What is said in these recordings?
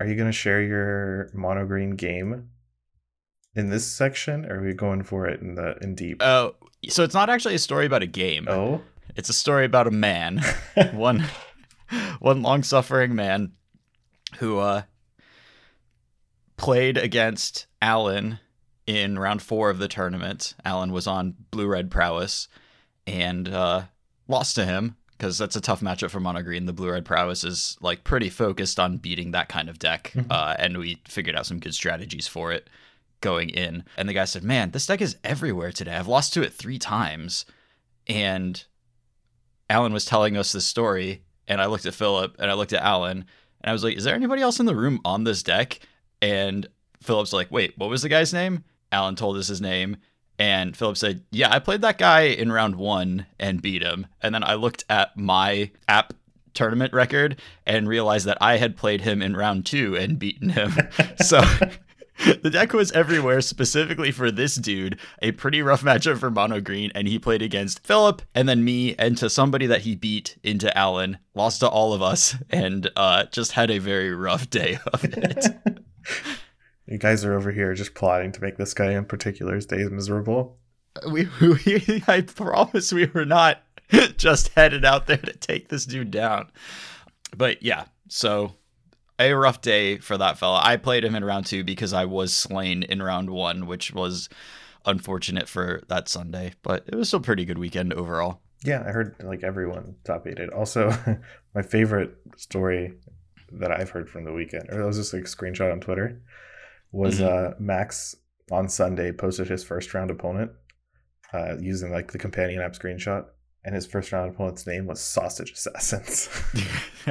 are you going to share your mono green game in this section or are we going for it in the in deep Oh, so it's not actually a story about a game. oh It's a story about a man, one one long-suffering man who uh played against Alan in round 4 of the tournament. Alan was on blue-red prowess and uh lost to him because that's a tough matchup for mono green. The blue-red prowess is like pretty focused on beating that kind of deck. Mhm. Uh and we figured out some good strategies for it going in. And the guy said, "Man, this deck is everywhere today. I've lost to it 3 times." And Alan was telling us this story, and I looked at Philip and I looked at Alan, and I was like, "Is there anybody else in the room on this deck?" And Philip's like, "Wait, what was the guy's name?" Alan told us his name, and Philip said, "Yeah, I played that guy in round one and beat him." And then I looked at my app tournament record and realized that I had played him in round two and beaten him. so. The deck was everywhere specifically for this dude. A pretty rough matchup for Mono Green, and he played against Philip and then me and to somebody that he beat into Alan, lost to all of us, and uh, just had a very rough day of it. you guys are over here just plotting to make this guy in particular's days miserable we, we, I promise we were not just headed out there to take this dude down. But yeah, so a rough day for that fella. I played him in round two because I was slain in round one, which was unfortunate for that Sunday, but it was still a pretty good weekend overall. Yeah, I heard like everyone top eight it. Also, my favorite story that I've heard from the weekend, or it was just like a screenshot on Twitter, was uh, Max on Sunday posted his first round opponent uh, using like the companion app screenshot, and his first round opponent's name was Sausage Assassins.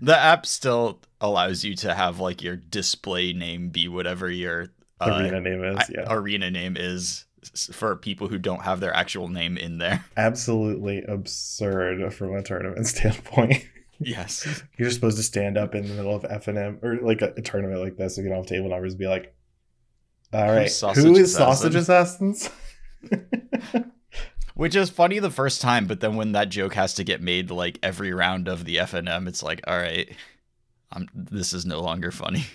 the app still allows you to have like your display name be whatever your uh, Arena name is yeah, arena name is for people who don't have their actual name in there. absolutely absurd from a tournament standpoint. Yes. You're supposed to stand up in the middle of FNM or like a, a tournament like this, and get off table numbers, and be like, all right, who is? Sausage Assassins?" Which is funny the first time, but then when that joke has to get made like every round of the FNM, it's like, all right, I'm, this is no longer funny.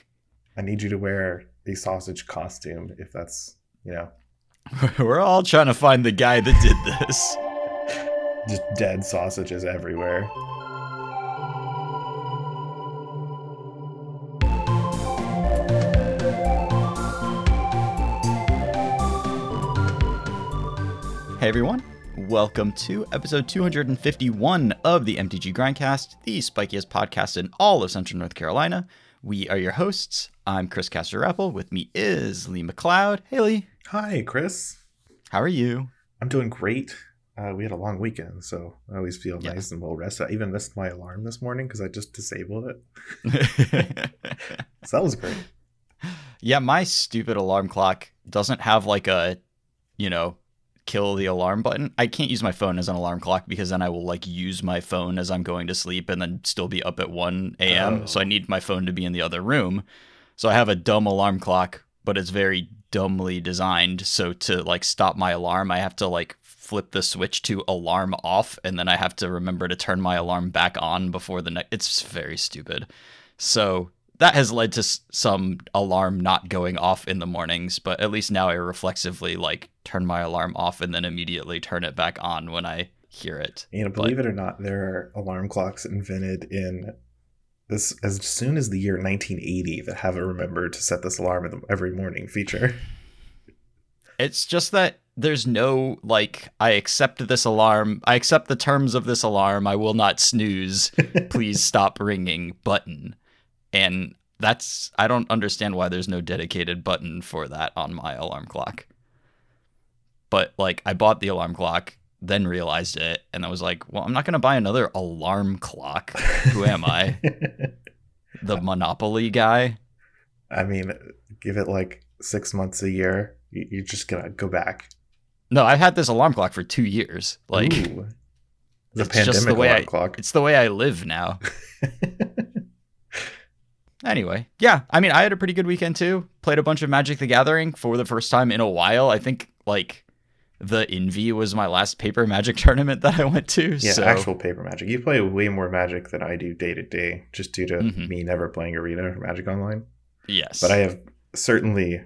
I need you to wear a sausage costume if that's you know We're all trying to find the guy that did this. just dead sausages everywhere. Everyone, welcome to episode 251 of the MTG Grindcast, the spikiest podcast in all of Central North Carolina. We are your hosts. I'm Chris Castor-Rappel. With me is Lee McLeod. Hey Lee, Hi, Chris. how are you? I'm doing great. Uh, we had a long weekend, so I always feel Yeah. nice and well rested. I even missed my alarm this morning because I just disabled it. So that was great. yeah, my stupid alarm clock doesn't have like a, you know, kill the alarm button. I can't use my phone as an alarm clock because then I will like use my phone as I'm going to sleep and then still be up at 1 a.m. Oh. So I oh. need my phone to be in the other room. So I have a dumb alarm clock, but it's very dumbly designed. So to like stop my alarm, I have to like flip the switch to alarm off and then I have to remember to turn my alarm back on before the next. It's very stupid. So that has led to some alarm not going off in the mornings, but at least now I reflexively like turn my alarm off and then immediately turn it back on when I hear it. You know, believe it or not, there are alarm clocks invented in this as soon as the year 1980 that have a remember to set this alarm in the every morning feature. It's just that there's no like I accept this alarm. I accept the terms of this alarm. I will not snooze. Please stop ringing button. And that's I don't understand why there's no dedicated button for that on my alarm clock. But like I bought the alarm clock, then realized it, and I was like, well, I'm not gonna buy another alarm clock. Who am I? The Monopoly guy? I mean, give it like six months a year, you- you're just gonna go back. No, I've had this alarm clock for two years. Like Ooh. the pandemic the way alarm I- clock. it's the way I live now. Anyway, yeah, I mean, I had a pretty good weekend too. Played a bunch of Magic the Gathering for the first time in a while. I think like the Envy was my last paper magic tournament that I went to. Yeah, so. actual paper magic. You play way more magic than I do day to day, just due to Mhm. me never playing Arena or Magic Online. Yes. But I have certainly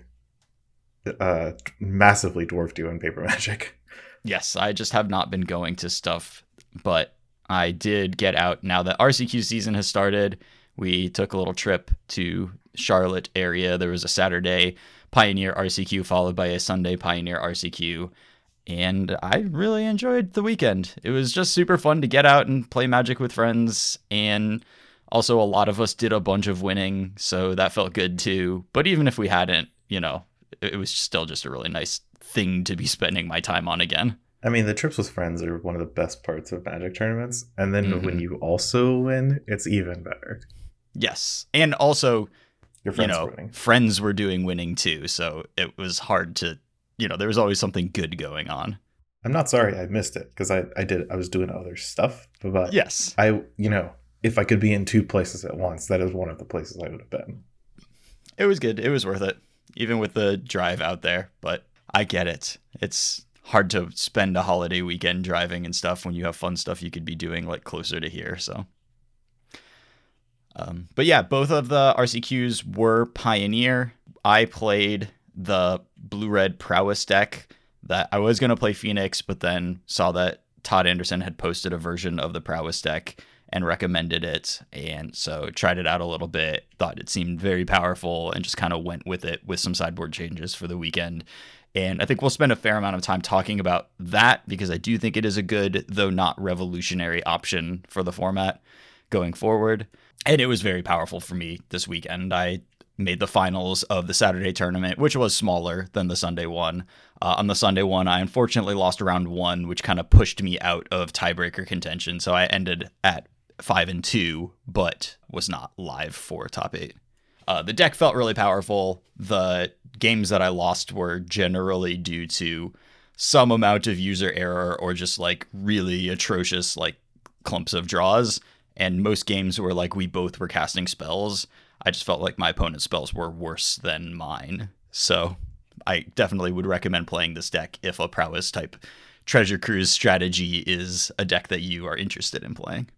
uh, massively dwarfed you in paper magic. Yes, I just have not been going to stuff, but I did get out now that RCQ season has started. We took a little trip to Charlotte area. There was a Saturday Pioneer RCQ followed by a Sunday Pioneer RCQ, and I really enjoyed the weekend. It was just super fun to get out and play Magic with friends and also a lot of us did a bunch of winning, so that felt good too. But even if we hadn't, you know, it was still just a really nice thing to be spending my time on again. I mean, the trips with friends are one of the best parts of Magic tournaments, and then Mhm. when you also win, it's even better. Yes. And also, Your you friends know, winning. friends were doing winning too, so it was hard to, you know, there was always something good going on. I'm not sorry I missed it because I, I did I was doing other stuff, but Yes. I you know if I could be in two places at once, that is one of the places I would have been. It was good. It was worth it, even with the drive out there, but I get it. It's hard to spend a holiday weekend driving and stuff when you have fun stuff you could be doing like closer to here, so um, but yeah, both of the RCQs were Pioneer. I played the blue red prowess deck that I was going to play Phoenix, but then saw that Todd Anderson had posted a version of the prowess deck and recommended it. And so tried it out a little bit, thought it seemed very powerful, and just kind of went with it with some sideboard changes for the weekend. And I think we'll spend a fair amount of time talking about that because I do think it is a good, though not revolutionary option for the format going forward. And it was very powerful for me this weekend. I made the finals of the Saturday tournament, which was smaller than the Sunday one. Uh, on the Sunday one, I unfortunately lost round one, which kind of pushed me out of tiebreaker contention. So I ended at five and two, but was not live for top eight. Uh, the deck felt really powerful. The games that I lost were generally due to some amount of user error or just like really atrocious like clumps of draws. And most games where like we both were casting spells. I just felt like my opponent's spells were worse than mine. So I definitely would recommend playing this deck if a prowess type treasure cruise strategy is a deck that you are interested in playing.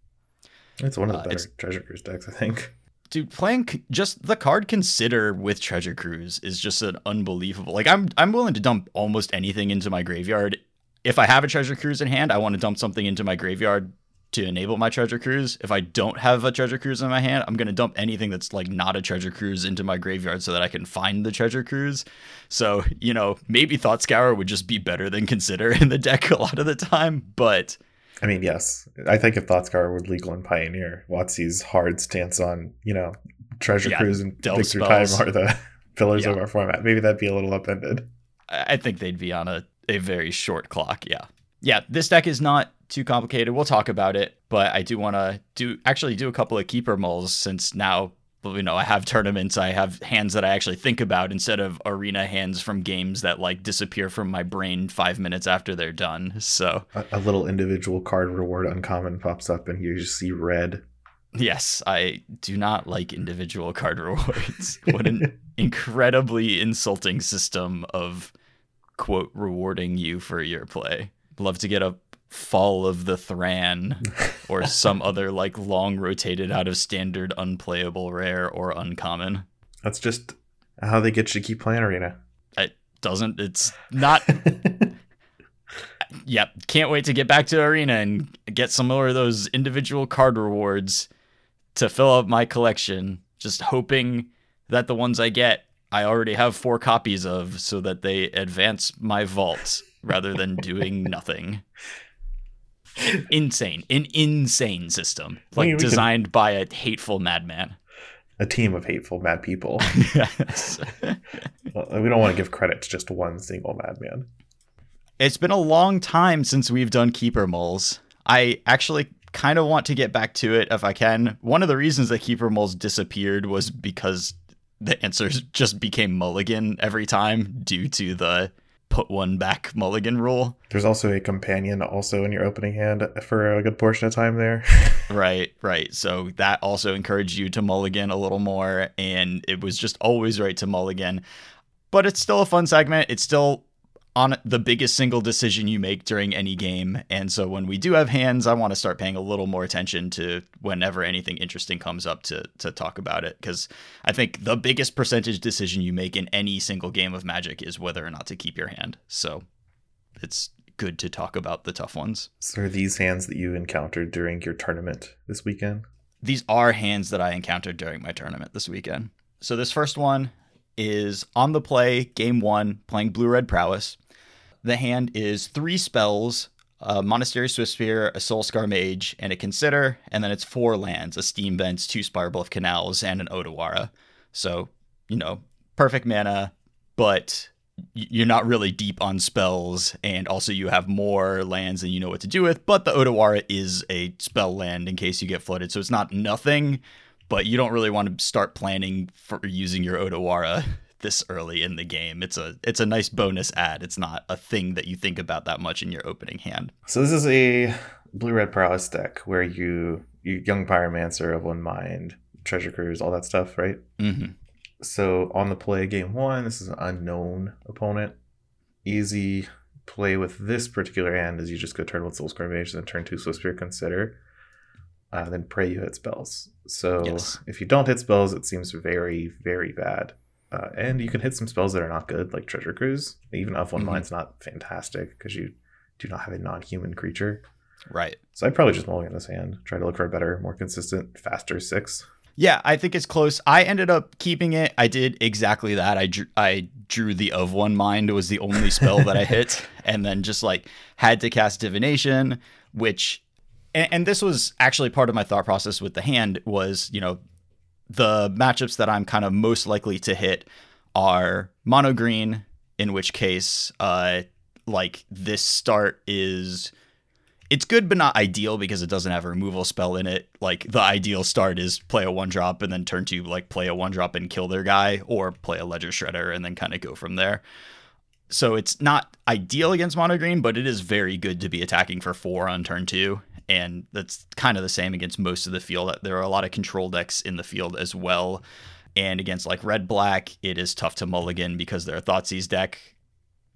It's one of the Uh, better treasure cruise decks, I think. dude playing c- just the card consider with treasure cruise is just an unbelievable like i'm i'm willing to dump almost anything into my graveyard if i have a treasure cruise in hand i want to dump something into my graveyard to enable my treasure cruise if i don't have a treasure cruise in my hand i'm going to dump anything that's like not a treasure cruise into my graveyard so that i can find the treasure cruise so you know maybe thought scour would just be better than consider in the deck a lot of the time but I mean, yes. I think if Thought Scour were legal in Pioneer, Watsy's hard stance on, you know, Treasure Yeah, Cruise and Dig Through Time are the pillars of our format. Maybe that'd be a little upended. I I think they'd be on a, a very short clock. Yeah. Yeah. This deck is not too complicated. We'll talk about it, but I do want to do actually do a couple of keeper mulls since now, you know, I have tournaments. I have hands that I actually think about instead of arena hands from games that like disappear from my brain five minutes after they're done. So, A, a little individual card reward uncommon pops up and you just see red. yes, I do not like individual card rewards. what an incredibly insulting system of quote rewarding you for your play. Love to get a fall of the Thran or some other like long rotated out of standard unplayable rare or uncommon. That's just how they get you to keep playing Arena. It doesn't it's not yep, can't wait to get back to arena and get some more of those individual card rewards to fill up my collection. Just hoping that the ones I get I already have four copies of so that they advance my vault rather than doing nothing. Insane. An insane system. I mean, Like we could- designed by a hateful madman. a team of hateful mad people. yes. Well, we don't want to give credit to just one single madman. It's been a long time since we've done keeper mulls. I actually kind of want to get back to it if I can. One of the reasons that keeper mulls disappeared was because the answers just became mulligan every time due to the put one back mulligan rule. There's also a companion also in your opening hand for a good portion of time there. Right, right. So that also encouraged you to mulligan a little more, and it was just always right to mulligan. But it's still a fun segment. It's still on the biggest single decision you make during any game. And so when we do have hands, I want to start paying a little more attention to whenever anything interesting comes up to to talk about it because I think the biggest percentage decision you make in any single game of Magic is whether or not to keep your hand. So it's good to talk about the tough ones. So are these hands that you encountered during your tournament this weekend? These are hands that I encountered during my tournament this weekend. So this first one is on the play, game one, playing blue red prowess. The hand is three spells a Monastery Swift Swiftspear, a Soul-Scar Mage, and a Consider, and then it's four lands a Steam Vents, two Spirebluff Canals, and an Otawara. So, you know, perfect mana, but you're not really deep on spells, and also you have more lands than you know what to do with. But the Otawara is a spell land in case you get flooded, so it's not nothing, but you don't really want to start planning for using your Otawara this early in the game. It's a it's a nice bonus add. It's not a thing that you think about that much in your opening hand. So this is a blue red prowess deck where you you young pyromancer of one mind, treasure cruise, all that stuff, right? Mm-hmm. So on the play game one, this is an unknown opponent. Easy play with this particular hand is you just go turn one Soul-Scar Mage, then turn two Swiftspear Consider, uh, then pray you hit spells. So Yes. if you don't hit spells, it seems very, very bad. Uh, and you can hit some spells that are not good, like Treasure Cruise. Even of one Mhm. mind's not fantastic because you do not have a non-human creature. Right. So I'd probably just mulligan this hand. Try to look for a better, more consistent, faster six. Yeah, I think it's close. I ended up keeping it. I did exactly that. I drew, I drew the of one mind was the only spell that I hit, and then just like had to cast divination, which, and, and this was actually part of my thought process with the hand was you know the matchups that I'm kind of most likely to hit are mono green, in which case, uh, like this start is it's good but not ideal because it doesn't have a removal spell in it. Like the ideal start is play a one drop and then turn to like play a one drop and kill their guy, or play a ledger shredder and then kind of go from there. So it's not ideal against mono green, but it is very good to be attacking for four on turn two. And that's kind of the same against most of the field. There are a lot of control decks in the field as well. And against like red black, it is tough to mulligan because they're a Thoughtseize deck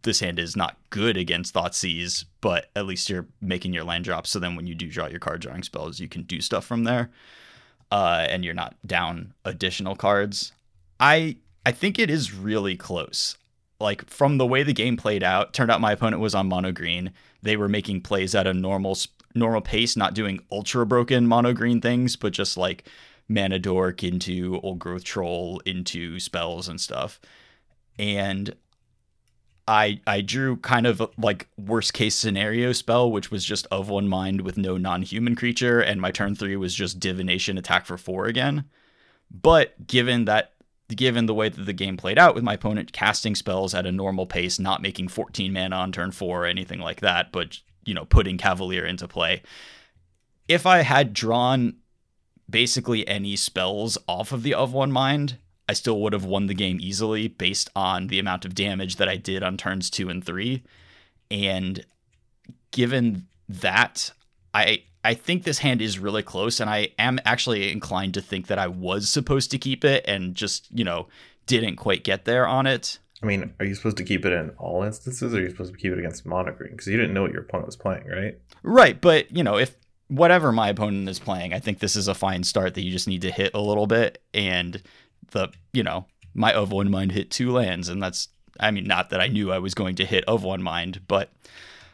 this hand is not good against Thoughtseize, but at least you're making your land drops. So then when you do draw your card drawing spells, you can do stuff from there. Uh, and you're not down additional cards. I I think it is really close. Like from the way the game played out, turned out my opponent was on mono green. They were making plays at a normal normal pace, not doing ultra broken mono green things, but just like mana dork into old growth troll into spells and stuff. And I I drew kind of like worst case scenario spell, which was just of one mind with no non human creature, and my turn three was just divination attack for four again. But given that given the way that the game played out with my opponent casting spells at a normal pace, not making 14 mana on turn four or anything like that, but you know, putting Cavalier into play. If I had drawn basically any spells off of the of one mind, I still would have won the game easily based on the amount of damage that I did on turns two and three. And given that, I I think this hand is really close, and I am actually inclined to think that I was supposed to keep it and just, you know, didn't quite get there on it. I mean, are you supposed to keep it in all instances, or are you supposed to keep it against mono green? Because you didn't know what your opponent was playing, right? Right, but you know, if whatever my opponent is playing, I think this is a fine start that you just need to hit a little bit and the you know my of one mind hit two lands and that's i mean not that i knew i was going to hit of one mind but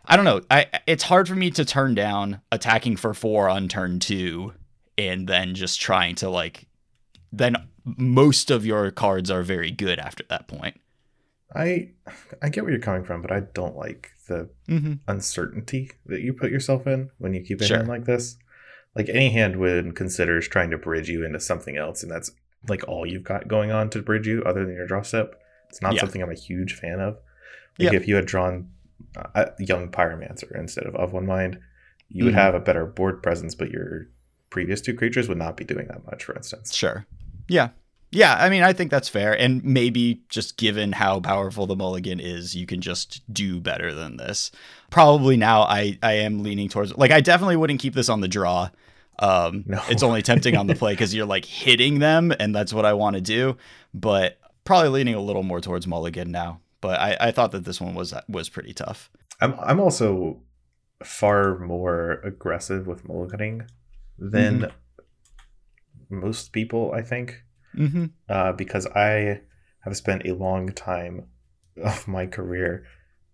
i don't know i it's hard for me to turn down attacking for four on turn two and then just trying to like then most of your cards are very good after that point I I get where you're coming from, but I don't like the mm-hmm. uncertainty that you put yourself in when you keep a Sure. hand like this. Like any hand would considers trying to bridge you into something else, and that's like all you've got going on to bridge you, other than your draw step. It's not Yeah. something I'm a huge fan of. Like Yeah. if you had drawn uh, a young pyromancer instead of of one mind, you would Mhm. have a better board presence, but your previous two creatures would not be doing that much. For instance, Sure. Yeah. Yeah, I mean, I think that's fair. And maybe just given how powerful the mulligan is, you can just do better than this. Probably now I, I am leaning towards like I definitely wouldn't keep this on the draw. Um No. it's only tempting on the play because you're like hitting them and that's what I want to do. But probably leaning a little more towards mulligan now but I, I thought that this one was was pretty tough. I'm I'm also far more aggressive with mulliganing than mm-hmm. most people, I think, mm-hmm. uh, because I have spent a long time of my career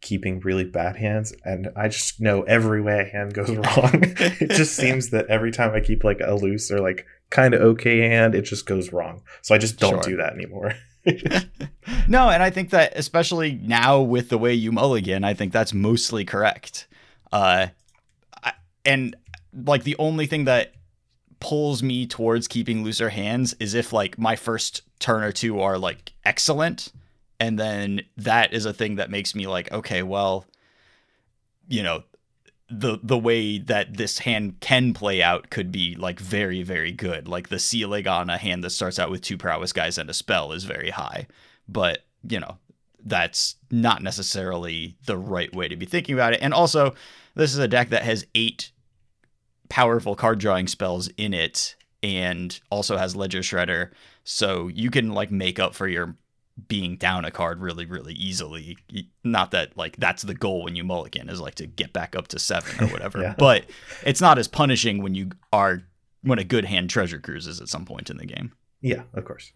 keeping really bad hands and i just know every way a hand goes wrong it just seems that every time i keep like a loose or like kind of okay hand it just goes wrong so i just don't sure. do that anymore no and i think that especially now with the way you mulligan i think that's mostly correct uh and like the only thing that pulls me towards keeping looser hands is if like my first turn or two are like excellent and then that is a thing that makes me like okay well you know the the way that this hand can play out could be like very very good. Like the ceiling on a hand that starts out with two prowess guys and a spell is very high but you know that's not necessarily the right way to be thinking about it. And also this is a deck that has eight powerful card drawing spells in it and also has ledger shredder. So you can like make up for your being down a card really really easily. Not that like that's the goal when you mulligan is like to get back up to seven or whatever. Yeah. but it's not as punishing when you are when a good hand treasure cruises at some point in the game. Yeah of course.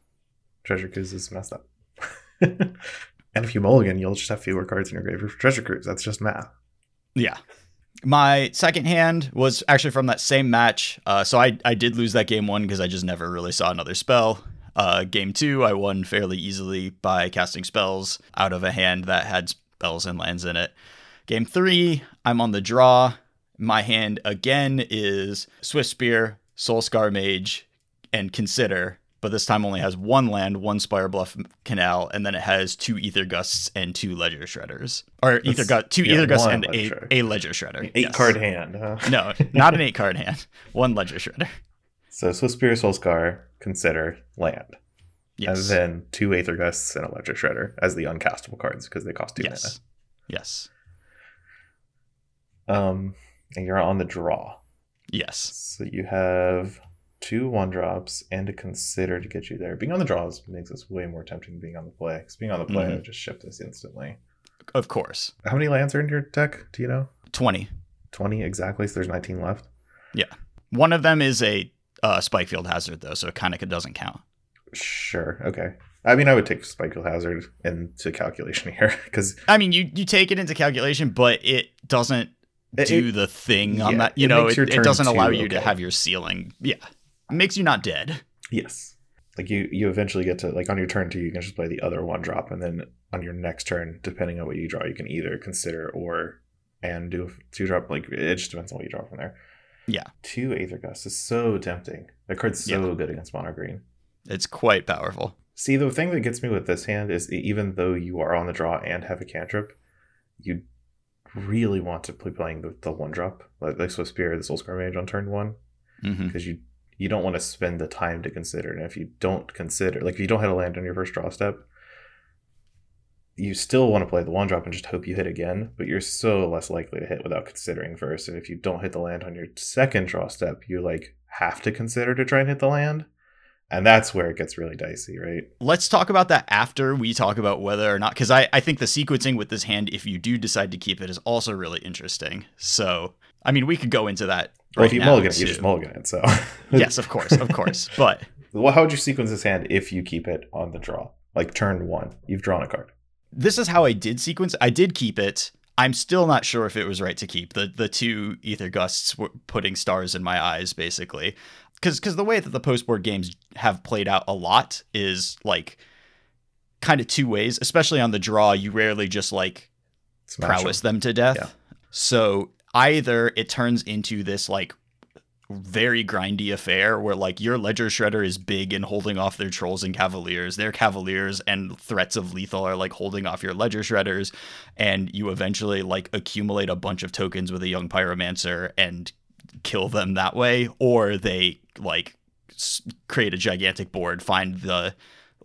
Treasure cruise is messed up. And if you mulligan you'll just have fewer cards in your graveyard for treasure cruise. That's just math. Yeah my second hand was actually from that same match uh, so I, I did lose that game one because i just never really saw another spell uh, game two, I won fairly easily by casting spells out of a hand that had spells and lands in it. Game three, I'm on the draw. My hand again is Swift Spear, Soul Scar Mage, and Consider, but this time only has one land, one Spire Bluff Canal, and then it has two Aether Gusts and two Ledger Shredders. Or Aether Gust, two yeah, Aether Gusts and a, a Ledger Shredder. Eight yes. card hand, huh? no, not an eight card hand. One Ledger Shredder. So Swift Spear, Soul Scar, consider land. Yes. And then two Aether Gusts and a Electric Shredder as the uncastable cards because they cost two yes. mana. Yes. Um, and you're on the draw. Yes. So you have two one drops and a consider to get you there. Being on the draws makes this way more tempting than being on the play. Because being on the play, mm-hmm. I just ship this instantly. Of course. How many lands are in your deck? Do you know? 20. 20 exactly. So there's 19 left. Yeah. One of them is a uh, Spikefield Hazard, though, so it kind of doesn't count. Sure. Okay. I mean, I would take spike field Hazard into calculation here because I mean, you you take it into calculation, but it doesn't do it, the thing on that. You it know, it, it, doesn't allow you okay. to have your ceiling. Yeah, it makes you not dead. Yes. Like you, you eventually get to like on your turn two, you can just play the other one drop, and then on your next turn, depending on what you draw, you can either consider or and do a two drop. Like it just depends on what you draw from there. Yeah. Two Aether Gust is so tempting. That card's so yeah. good against mono green. It's quite powerful. See, the thing that gets me with this hand is even though you are on the draw and have a cantrip, you really want to be playing the, the one drop, like, like Swift Spear, the Soul Scar Mage on turn one, because mm-hmm. you you don't want to spend the time to consider. And if you don't consider, like if you don't hit a land on your first draw step, you still want to play the one drop and just hope you hit again, but you're so less likely to hit without considering first. And if you don't hit the land on your second draw step, you like have to consider to try and hit the land. And that's where it gets really dicey, right? Let's talk about that after we talk about whether or not, because I, I think the sequencing with this hand, if you do decide to keep it, is also really interesting. So, I mean, we could go into that. Well, right if you mulligan it, you just mulligan it. So, yes, of course, of course. But, well, how would you sequence this hand if you keep it on the draw? Like turn one, you've drawn a card. This is how I did sequence. I did keep it. I'm still not sure if it was right to keep the the two Aether Gusts were putting stars in my eyes, basically because because the way that the post board games have played out a lot is like kind of two ways. Especially on the draw, you rarely just like Smash prowess them. them to death. Yeah. So either it turns into this like very grindy affair where like your ledger shredder is big and holding off their trolls and cavaliers their cavaliers and threats of lethal are like holding off your ledger shredders and you eventually like accumulate a bunch of tokens with a young pyromancer and kill them that way or they like create a gigantic board, find the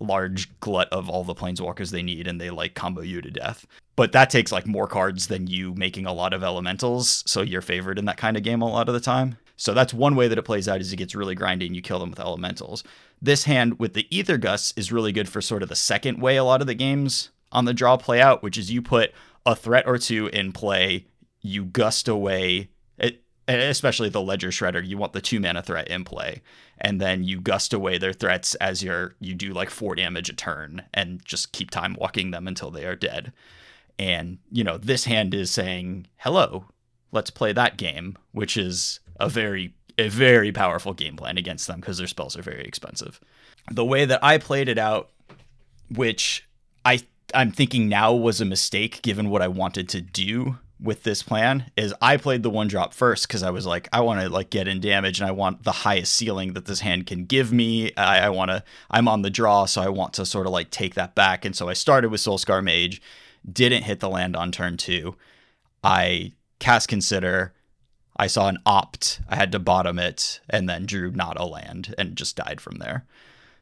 large glut of all the planeswalkers they need, and they like combo you to death. But that takes like more cards than you making a lot of elementals, so you're favored in that kind of game a lot of the time. So that's one way that it plays out is it gets really grindy and you kill them with elementals. This hand with the Aether Gusts is really good for sort of the second way a lot of the games on the draw play out, which is you put a threat or two in play, you gust away it, especially the ledger shredder you want the two mana threat in play and then you gust away their threats as you're you do like four damage a turn and just keep time walking them until they are dead. And you know this hand is saying hello let's play that game which is a very a very powerful game plan against them because their spells are very expensive. The way that i played it out which i i'm thinking now was a mistake given what i wanted to do with this plan is I played the one drop first because I was like, I want to like get in damage and I want the highest ceiling that this hand can give me. I, I want to, I'm on the draw, so I want to sort of like take that back. And so I started with Soulscar Mage, didn't hit the land on turn two. I cast Consider. I saw an opt. I had to bottom it and then drew not a land and just died from there.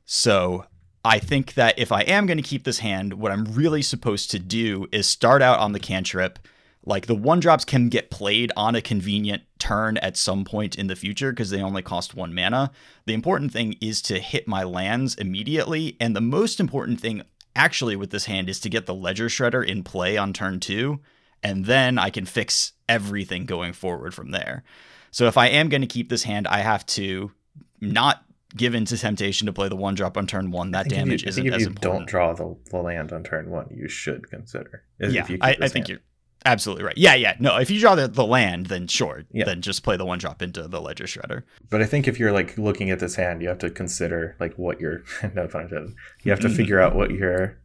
So I think that if I am going to keep this hand, what I'm really supposed to do is start out on the cantrip like the one drops can get played on a convenient turn at some point in the future because they only cost one mana. The important thing is to hit my lands immediately. And the most important thing actually with this hand is to get the Ledger Shredder in play on turn two. And then I can fix everything going forward from there. So if I am going to keep this hand, I have to not give in to temptation to play the one drop on turn one. That damage you, isn't if you important. don't draw the, the land on turn one, you should consider. Yeah, I, I, think you're Absolutely right. Yeah, yeah. No, if you draw the, the land, then sure. Yeah. Then just play the one drop into the ledger shredder. But I think if you're like looking at this hand, you have to consider like what your no pun intended. You have to mm-hmm. figure out what your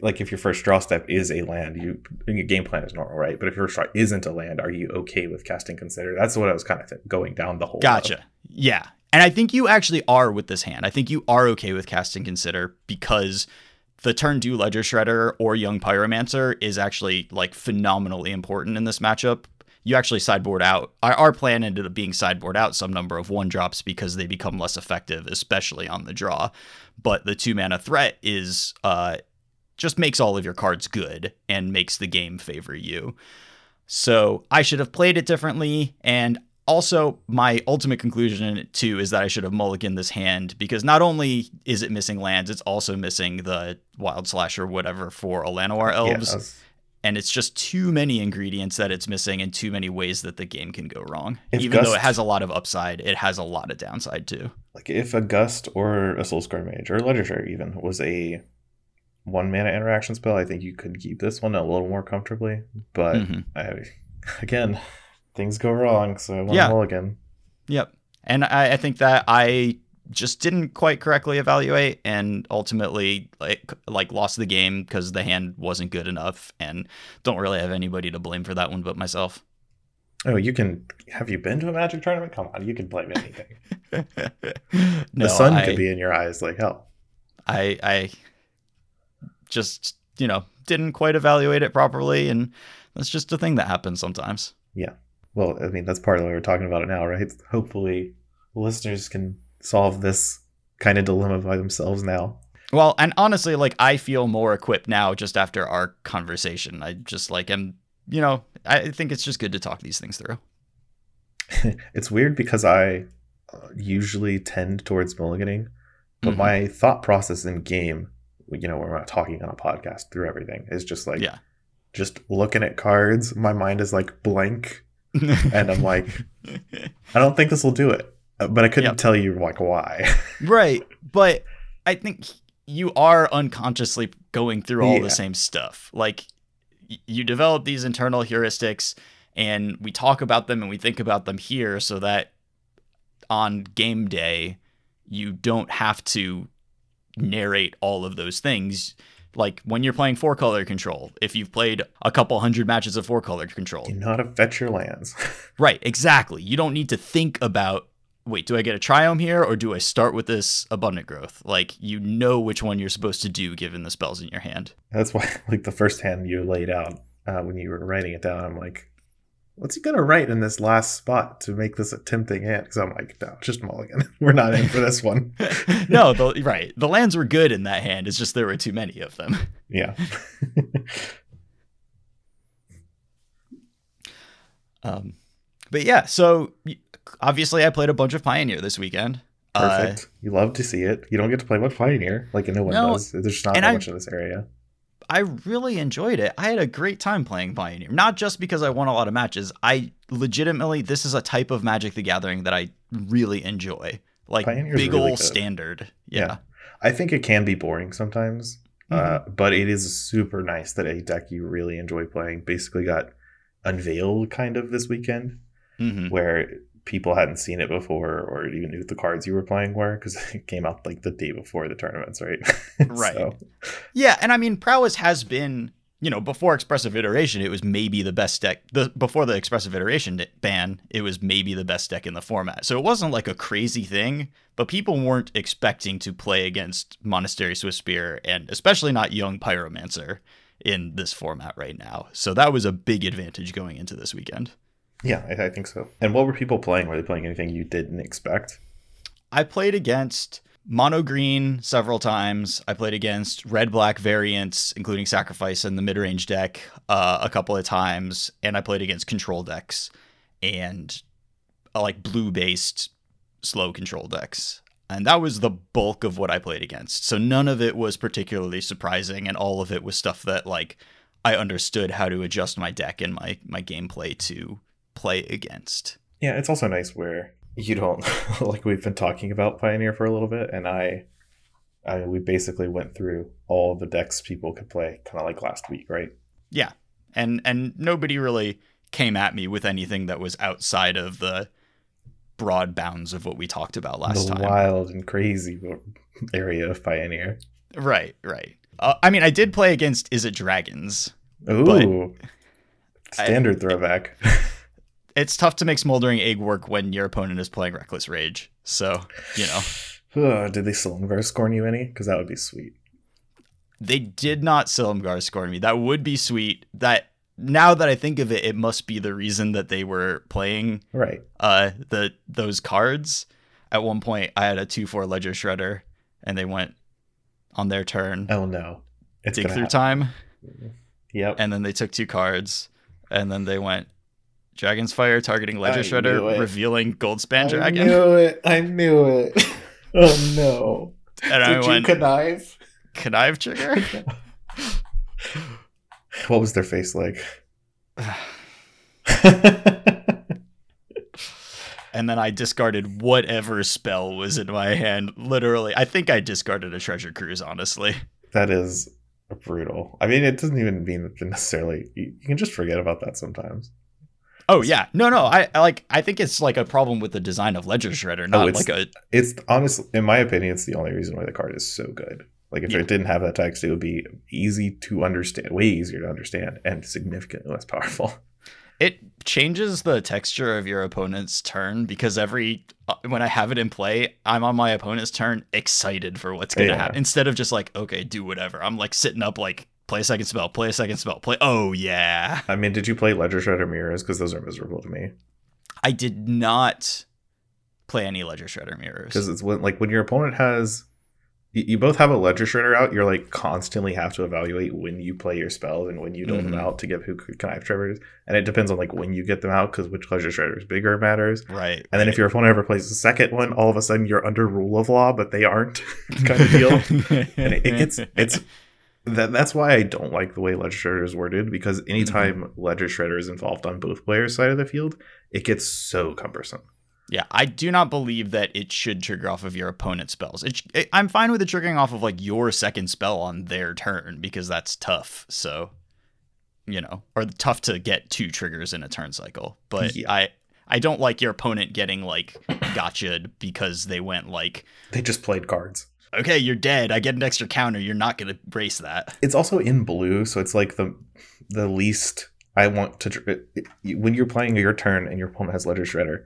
like if your first draw step is a land, you your game plan is normal, right? But if your first draw isn't a land, are you okay with casting consider? That's what I was kind of th- going down the whole. Gotcha. Of. Yeah, and I think you actually are with this hand. I think you are okay with casting consider because the turn two Ledger Shredder or Young Pyromancer is actually like phenomenally important in this matchup. You actually sideboard out. Our, plan ended up being sideboard out some number of one drops because they become less effective, especially on the draw. But the two mana threat is uh, just makes all of your cards good and makes the game favor you. So I should have played it differently, and also, my ultimate conclusion too is that I should have mulliganed this hand because not only is it missing lands, it's also missing the wild slash or whatever for Llanowar elves. Yes. And it's just too many ingredients that it's missing and too many ways that the game can go wrong. If Even Gust, though it has a lot of upside, it has a lot of downside too. Like if a Gust or a Soulscar Mage or a Ledger even was a one mana interaction spell, I think you could keep this one a little more comfortably. But mm-hmm. I, again, things go wrong, so I want yeah. mulligan. Yep. And I, I think that I just didn't quite correctly evaluate and ultimately like like lost the game because the hand wasn't good enough and don't really have anybody to blame for that one but myself. Oh, you can have you been to a magic tournament? Come on, you can blame anything. no, the sun I, could be in your eyes like hell. I I just, you know, didn't quite evaluate it properly and that's just a thing that happens sometimes. Yeah well, I mean, that's part of why we're talking about it now, right? Hopefully, listeners can solve this kind of dilemma by themselves now. Well, and honestly, like I feel more equipped now just after our conversation. I just like am, you know, I think it's just good to talk these things through. it's weird because I uh, usually tend towards mulliganing, but mm-hmm. my thought process in game, you know, when we're not talking on a podcast through everything, is just like, yeah, just looking at cards. My mind is like blank and I'm like, I don't think this will do it. Uh, but I couldn't yep. tell you like why. right. But I think you are unconsciously going through all yeah. the same stuff. Like you develop these internal heuristics and we talk about them and we think about them here so that on game day you don't have to narrate all of those things like when you're playing four color control, if you've played a couple hundred matches of four color control, you know how to fetch your lands. right, exactly. You don't need to think about wait, do I get a triome here or do I start with this abundant growth? Like you know which one you're supposed to do given the spells in your hand. That's why like the first hand you laid out uh, when you were writing it down, I'm like, what's he gonna write in this last spot to make this a tempting hand? Because I'm like, no, just mulligan. We're not in for this one. no, the, right. The lands were good in that hand. It's just there were too many of them. Yeah. um, but yeah, so obviously I played a bunch of Pioneer this weekend. Perfect. Uh, you love to see it. You don't get to play much Pioneer like no one no, does. There's not that much in this area. I really enjoyed it. I had a great time playing Pioneer. Not just because I won a lot of matches. I legitimately this is a type of Magic the Gathering that I really enjoy. Like Pioneer's big really old good. standard. Yeah. I think it can be boring sometimes, uh, Mm-hmm. but it is super nice that a deck you really enjoy playing basically got unveiled kind of this weekend, hmm where people hadn't seen it before or even knew the cards you were playing were because it came out like the day before the tournaments, right? Right. So, Yeah, and I mean prowess has been, you know, before expressive iteration, it was maybe the best deck. The before the expressive iteration ban, it was maybe the best deck in the format. So it wasn't like a crazy thing, but people weren't expecting to play against Monastery Swiftspear and especially not young Pyromancer in this format right now. So that was a big advantage going into this weekend. Yeah, I, I think so. And what were people playing? Were they playing anything you didn't expect? I played against mono green several times. I played against red black variants, including sacrifice in the mid range deck, uh, a couple of times, and I played against control decks and uh, like blue based slow control decks. And that was the bulk of what I played against. So none of it was particularly surprising, and all of it was stuff that like I understood how to adjust my deck and my my gameplay to play against. Yeah, it's also nice where you don't like we've been talking about Pioneer for a little bit, and I, I we basically went through all the decks people could play, kind of like last week, right? Yeah. And and nobody really came at me with anything that was outside of the broad bounds of what we talked about last the time. wild and crazy area of Pioneer. Right, right. Uh, I mean, I did play against Izzet Dragons. Ooh, I- standard throwback. It's tough to make Smoldering Egg work when your opponent is playing Reckless Rage. So, you know, Did they Silumgar scorn you any? Because that would be sweet. they did not Silumgar scorn me. That would be sweet. That now that I think of it, it must be the reason that they were playing Right. uh the those cards at one point i had a 2-4 ledger shredder and they went on their turn Oh no. It's dig through happen. time Yep. and then they took two cards and then they went dragon's fire targeting ledger I shredder revealing goldspan I dragon I knew it. I knew it. oh no. and i Did you went connive? connive trigger What was their face like? and then i discarded whatever spell was in my hand literally i think i discarded a treasure cruise honestly that is brutal. I mean, it doesn't even mean necessarily. You, you can just forget about that sometimes. Oh yeah, no, no. I, I like. I think it's like a problem with the design of Ledger Shredder, not it's- like a. It's honestly, in my opinion, it's the only reason why the card is so good. Like, if Yeah. it didn't have that text, it would be easy to understand, way easier to understand, and significantly less powerful. It changes the texture of your opponent's turn because every uh, when I have it in play, I'm on my opponent's turn excited for what's gonna Yeah. happen instead of just like okay, do whatever. I'm like sitting up like play a second spell, play a second spell, play. Oh yeah, I mean, did you play Ledger Shredder Mirrors? Because those are miserable to me. I did not play any Ledger Shredder mirrors. Because it's when, like, when your opponent has. You, both have a Ledger Shredder out, you're like constantly have to evaluate when you play your spells and when you dole them mm-hmm. out to get who could connive triggers. And it depends on like when you get them out because which Ledger Shredder is bigger matters. Right. And then if your opponent ever plays the second one, all of a sudden you're under rule of law, but they aren't, kind of deal. and it, it gets it's that that's why I don't like the way Ledger Shredder is worded because mm-hmm. anytime Ledger Shredder is involved on both players' side of the field, it gets so cumbersome. Yeah, I do not believe that it should trigger off of your opponent's spells. It, it, I'm fine with it triggering off of like your second spell on their turn because that's tough. So, you know, or tough to get two triggers in a turn cycle. But Yeah. I I don't like your opponent getting like gotcha because they went like, They just played cards. Okay, you're dead. I get an extra counter. You're not gonna brace that. It's also in blue, so it's like the the least I want to. tr- It, it- when you're playing your turn and your opponent has Ledger Shredder,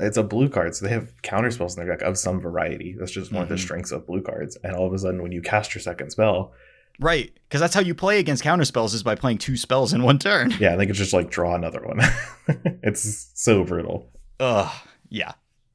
it's a blue card, so they have counter spells in their deck of some variety. That's just one of the Mhm. strengths of blue cards. And all of a sudden, when you cast your second spell, Right, because that's how you play against counter spells is by playing two spells in one turn. yeah, they could just like draw another one. it's so brutal. Ugh, yeah.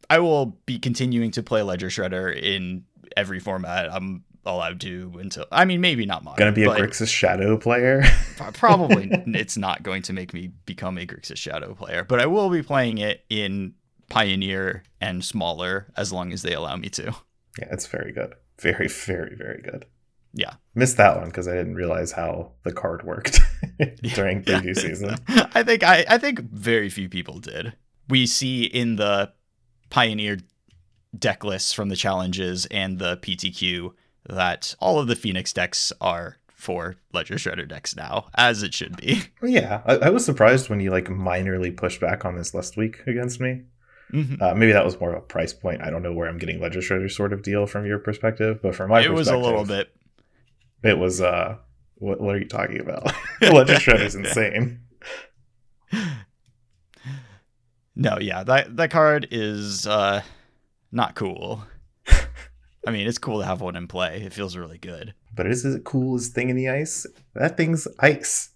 I will be continuing to play Ledger Shredder in every format I'm allowed to until. I mean, maybe not modern. Gonna be a Grixis Shadow player. Probably it's not going to make me become a Grixis Shadow player, but I will be playing it in Pioneer and smaller as long as they allow me to. yeah, it's very good. Very, very, very good. Yeah. Missed that one because I didn't realize how the card worked during preview yeah. season. I think I, I think very few people did. We see in the Pioneer deck lists from the challenges and the PTQ that all of the Phoenix decks are for Ledger Shredder decks now, as it should be. Yeah, I, I was surprised when you like minorly pushed back on this last week against me. Mm-hmm. Uh, maybe that was more of a price point. I don't know where I'm getting Ledger Shredder sort of deal from your perspective, but from my it was a little bit. It was uh, what, what are you talking about? Ledger Shredder is insane. No, yeah, that that card is uh, not cool. I mean, it's cool to have one in play. It feels really good. But is it cool as Thing in the Ice? That thing's ice.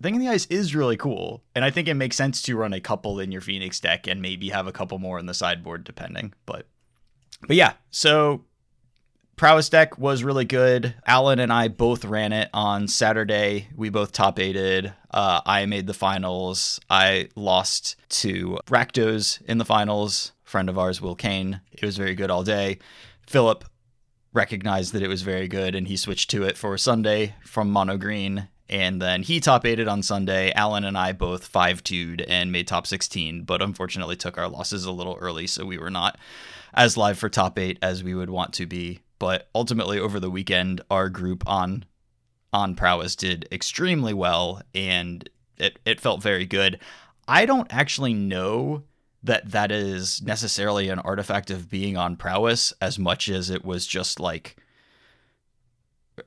Thing in the Ice is really cool, and I think it makes sense to run a couple in your Phoenix deck and maybe have a couple more in the sideboard, depending. But, but yeah. So, prowess deck was really good. Alan and I both ran it on Saturday. We both top aided. Uh, I made the finals. I lost to Rakdos in the finals. Friend of ours, Will Kane. It was very good all day. Philip recognized that it was very good and he switched to it for Sunday from mono green and then he top eighted on Sunday. Alan and I both 5 2'd and made top 16, but unfortunately took our losses a little early, so we were not as live for top eight as we would want to be. But ultimately, over the weekend, our group on on prowess did extremely well, and it, it felt very good. I don't actually know that that is necessarily an artifact of being on prowess as much as it was just like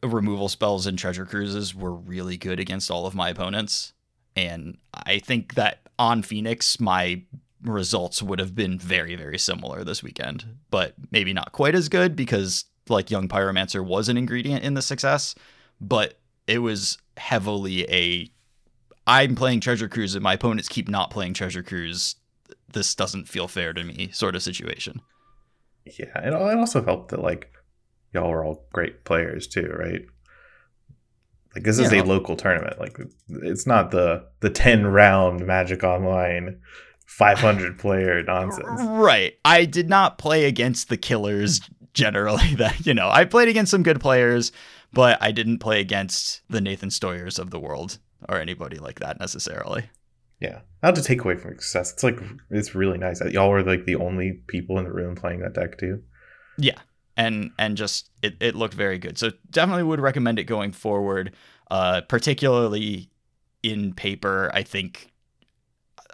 removal spells and treasure cruises were really good against all of my opponents. And I think that on Phoenix, my results would have been very, very similar this weekend, but maybe not quite as good because like Young Pyromancer was an ingredient in the success, but it was heavily a I'm playing Treasure Cruise and my opponents keep not playing Treasure Cruise. This doesn't feel fair to me, sort of situation. Yeah, it also helped that like y'all were all great players too, right? Like this is yeah. a local tournament. Like it's not the the ten round Magic Online 500 player nonsense. Right. I did not play against the killers generally that, you know, I played against some good players, but I didn't play against the Nathan Steuers of the world or anybody like that necessarily. Yeah. Not to take away from success. It's like it's really nice that y'all were like the only people in the room playing that deck too. Yeah and and just it, it looked very good. So definitely would recommend it going forward, uh, particularly in paper. I think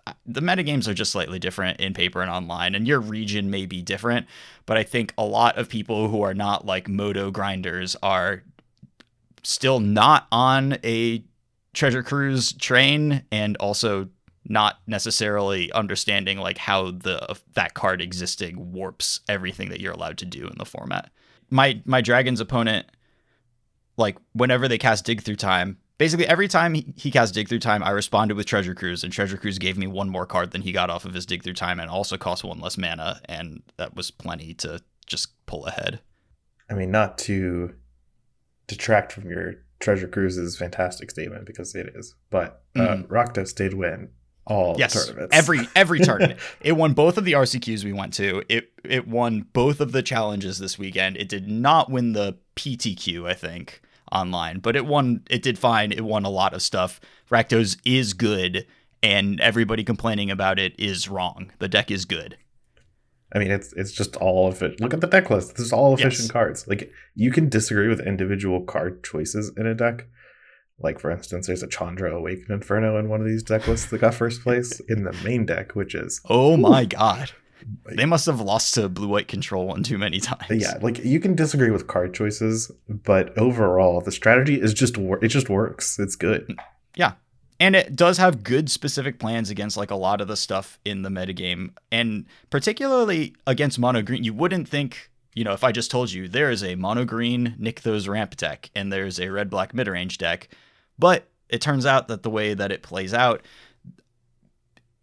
uh, the metagames are just slightly different in paper and online, and your region may be different, but I think a lot of people who are not like moto grinders are still not on a treasure cruise train and also not necessarily understanding like how the that card existing warps everything that you're allowed to do in the format. My my dragon's opponent like whenever they cast dig through time, basically every time he, he cast dig through time, I responded with treasure cruise and treasure cruise gave me one more card than he got off of his dig through time and also cost one less mana and that was plenty to just pull ahead. I mean, not to detract from your treasure Cruise cruise's fantastic statement because it is, but uh, mm. Rakdos did win all yes, tournaments. Every every tournament. it won both of the RCQs we went to. It it won both of the challenges this weekend. It did not win the PTQ, I think, online, but it won it did fine. It won a lot of stuff. Rakdos is good and everybody complaining about it is wrong. The deck is good. I mean, it's it's just all of it. Look at the deck list. This is all efficient yes. cards. Like you can disagree with individual card choices in a deck, like for instance, there's a Chandra Awakened Inferno in one of these deck lists that got first place in the main deck, which is oh my god. They must have lost to blue white control one too many times. Yeah, like you can disagree with card choices, but overall the strategy is just it just works. It's good. Mm, yeah. And it does have good specific plans against like a lot of the stuff in the metagame. And particularly against mono green, you wouldn't think, you know, if I just told you there is a mono green Nykthos ramp deck and there's a red black mid range deck but it turns out that the way that it plays out,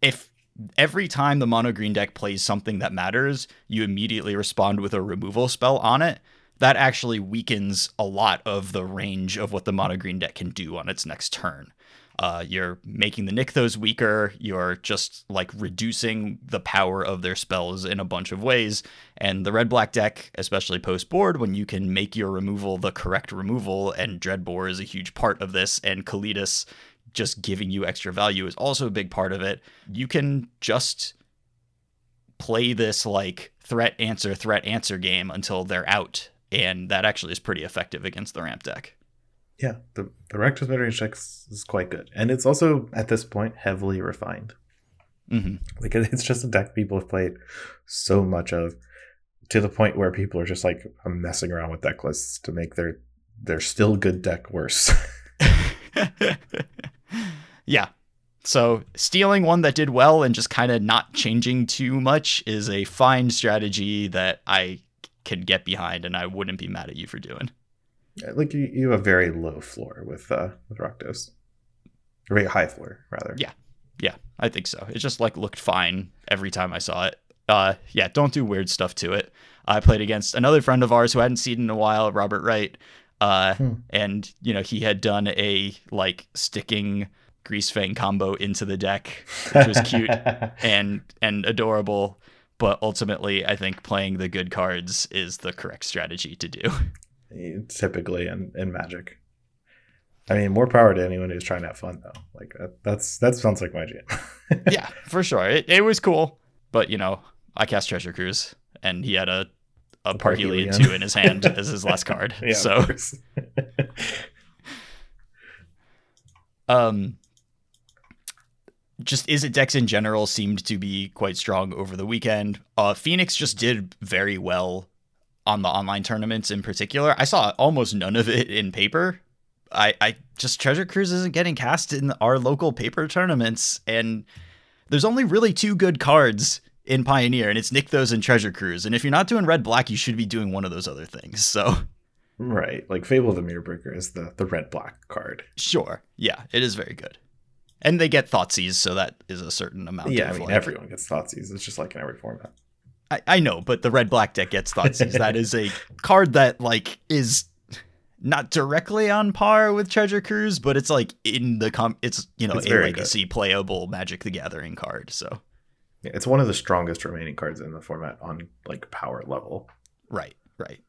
if every time the mono green deck plays something that matters, you immediately respond with a removal spell on it. That actually weakens a lot of the range of what the mono green deck can do on its next turn. Uh, you're making the Nykthos weaker. You're just like reducing the power of their spells in a bunch of ways. And the red black deck, especially post board, when you can make your removal the correct removal, and Dreadbore is a huge part of this, and Kalitas just giving you extra value is also a big part of it. You can just play this like threat answer threat answer game until they're out and that actually is pretty effective against the ramp deck yeah. The, the Rakdos mid-range deck is quite good. And it's also at this point heavily refined. Mm-hmm. like it's just a deck people have played so much of to the point where people are just like messing around with deck lists to make their their still good deck worse. Yeah. So stealing one that did well and just kind of not changing too much is a fine strategy that I can get behind, and I wouldn't be mad at you for doing. Like you, you have a very low floor with uh with Rakdos, very high floor rather. Yeah, yeah, I think so. It just like looked fine every time I saw it. Uh, yeah, don't do weird stuff to it. I played against another friend of ours who hadn't seen in a while, Robert Wright. Uh, hmm. and you know he had done a like sticking Greasefang combo into the deck, which was cute and and adorable. But ultimately, I think playing the good cards is the correct strategy to do. Typically, in, in Magic. I mean, more power to anyone who's trying to have fun, though. Like that, that's that sounds like my jam. yeah, for sure. It, it was cool, but you know, I cast Treasure Cruise, and he had a a Parhelion two in his hand as his last card. yeah, so, um, just is it decks in general seemed to be quite strong over the weekend. Uh, Phoenix just did very well on the online tournaments in particular. I saw almost none of it in paper. I, I just Treasure Cruise isn't getting cast in our local paper tournaments, and there's only really two good cards in Pioneer, and it's Nykthos and Treasure Cruise. And if you're not doing red black, you should be doing one of those other things. So Right. Like Fable the Mirrorbreaker is the, the red black card. Sure. Yeah, it is very good. And they get Thoughtseize, so that is a certain amount. Yeah, I mean like, everyone gets Thoughtseize. It's just like in every format. I, I know, but the red black deck gets Thoughtseize. that is a card that like is not directly on par with Treasure Cruise, but it's like in the com it's you know it's a legacy good. playable Magic the Gathering card. So yeah, it's one of the strongest remaining cards in the format on like power level. Right, right.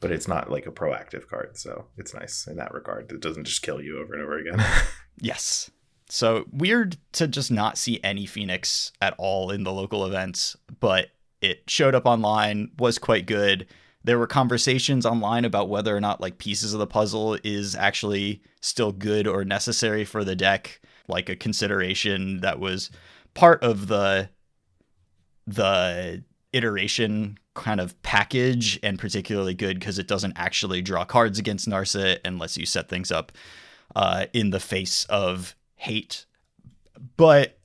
But it's not like a proactive card, so it's nice in that regard. It doesn't just kill you over and over again. yes. So weird to just not see any Phoenix at all in the local events, but it showed up online, was quite good. There were conversations online about whether or not like pieces of the puzzle is actually still good or necessary for the deck, like a consideration that was part of the the iteration kind of package and particularly good because it doesn't actually draw cards against Narset unless you set things up uh, in the face of hate. But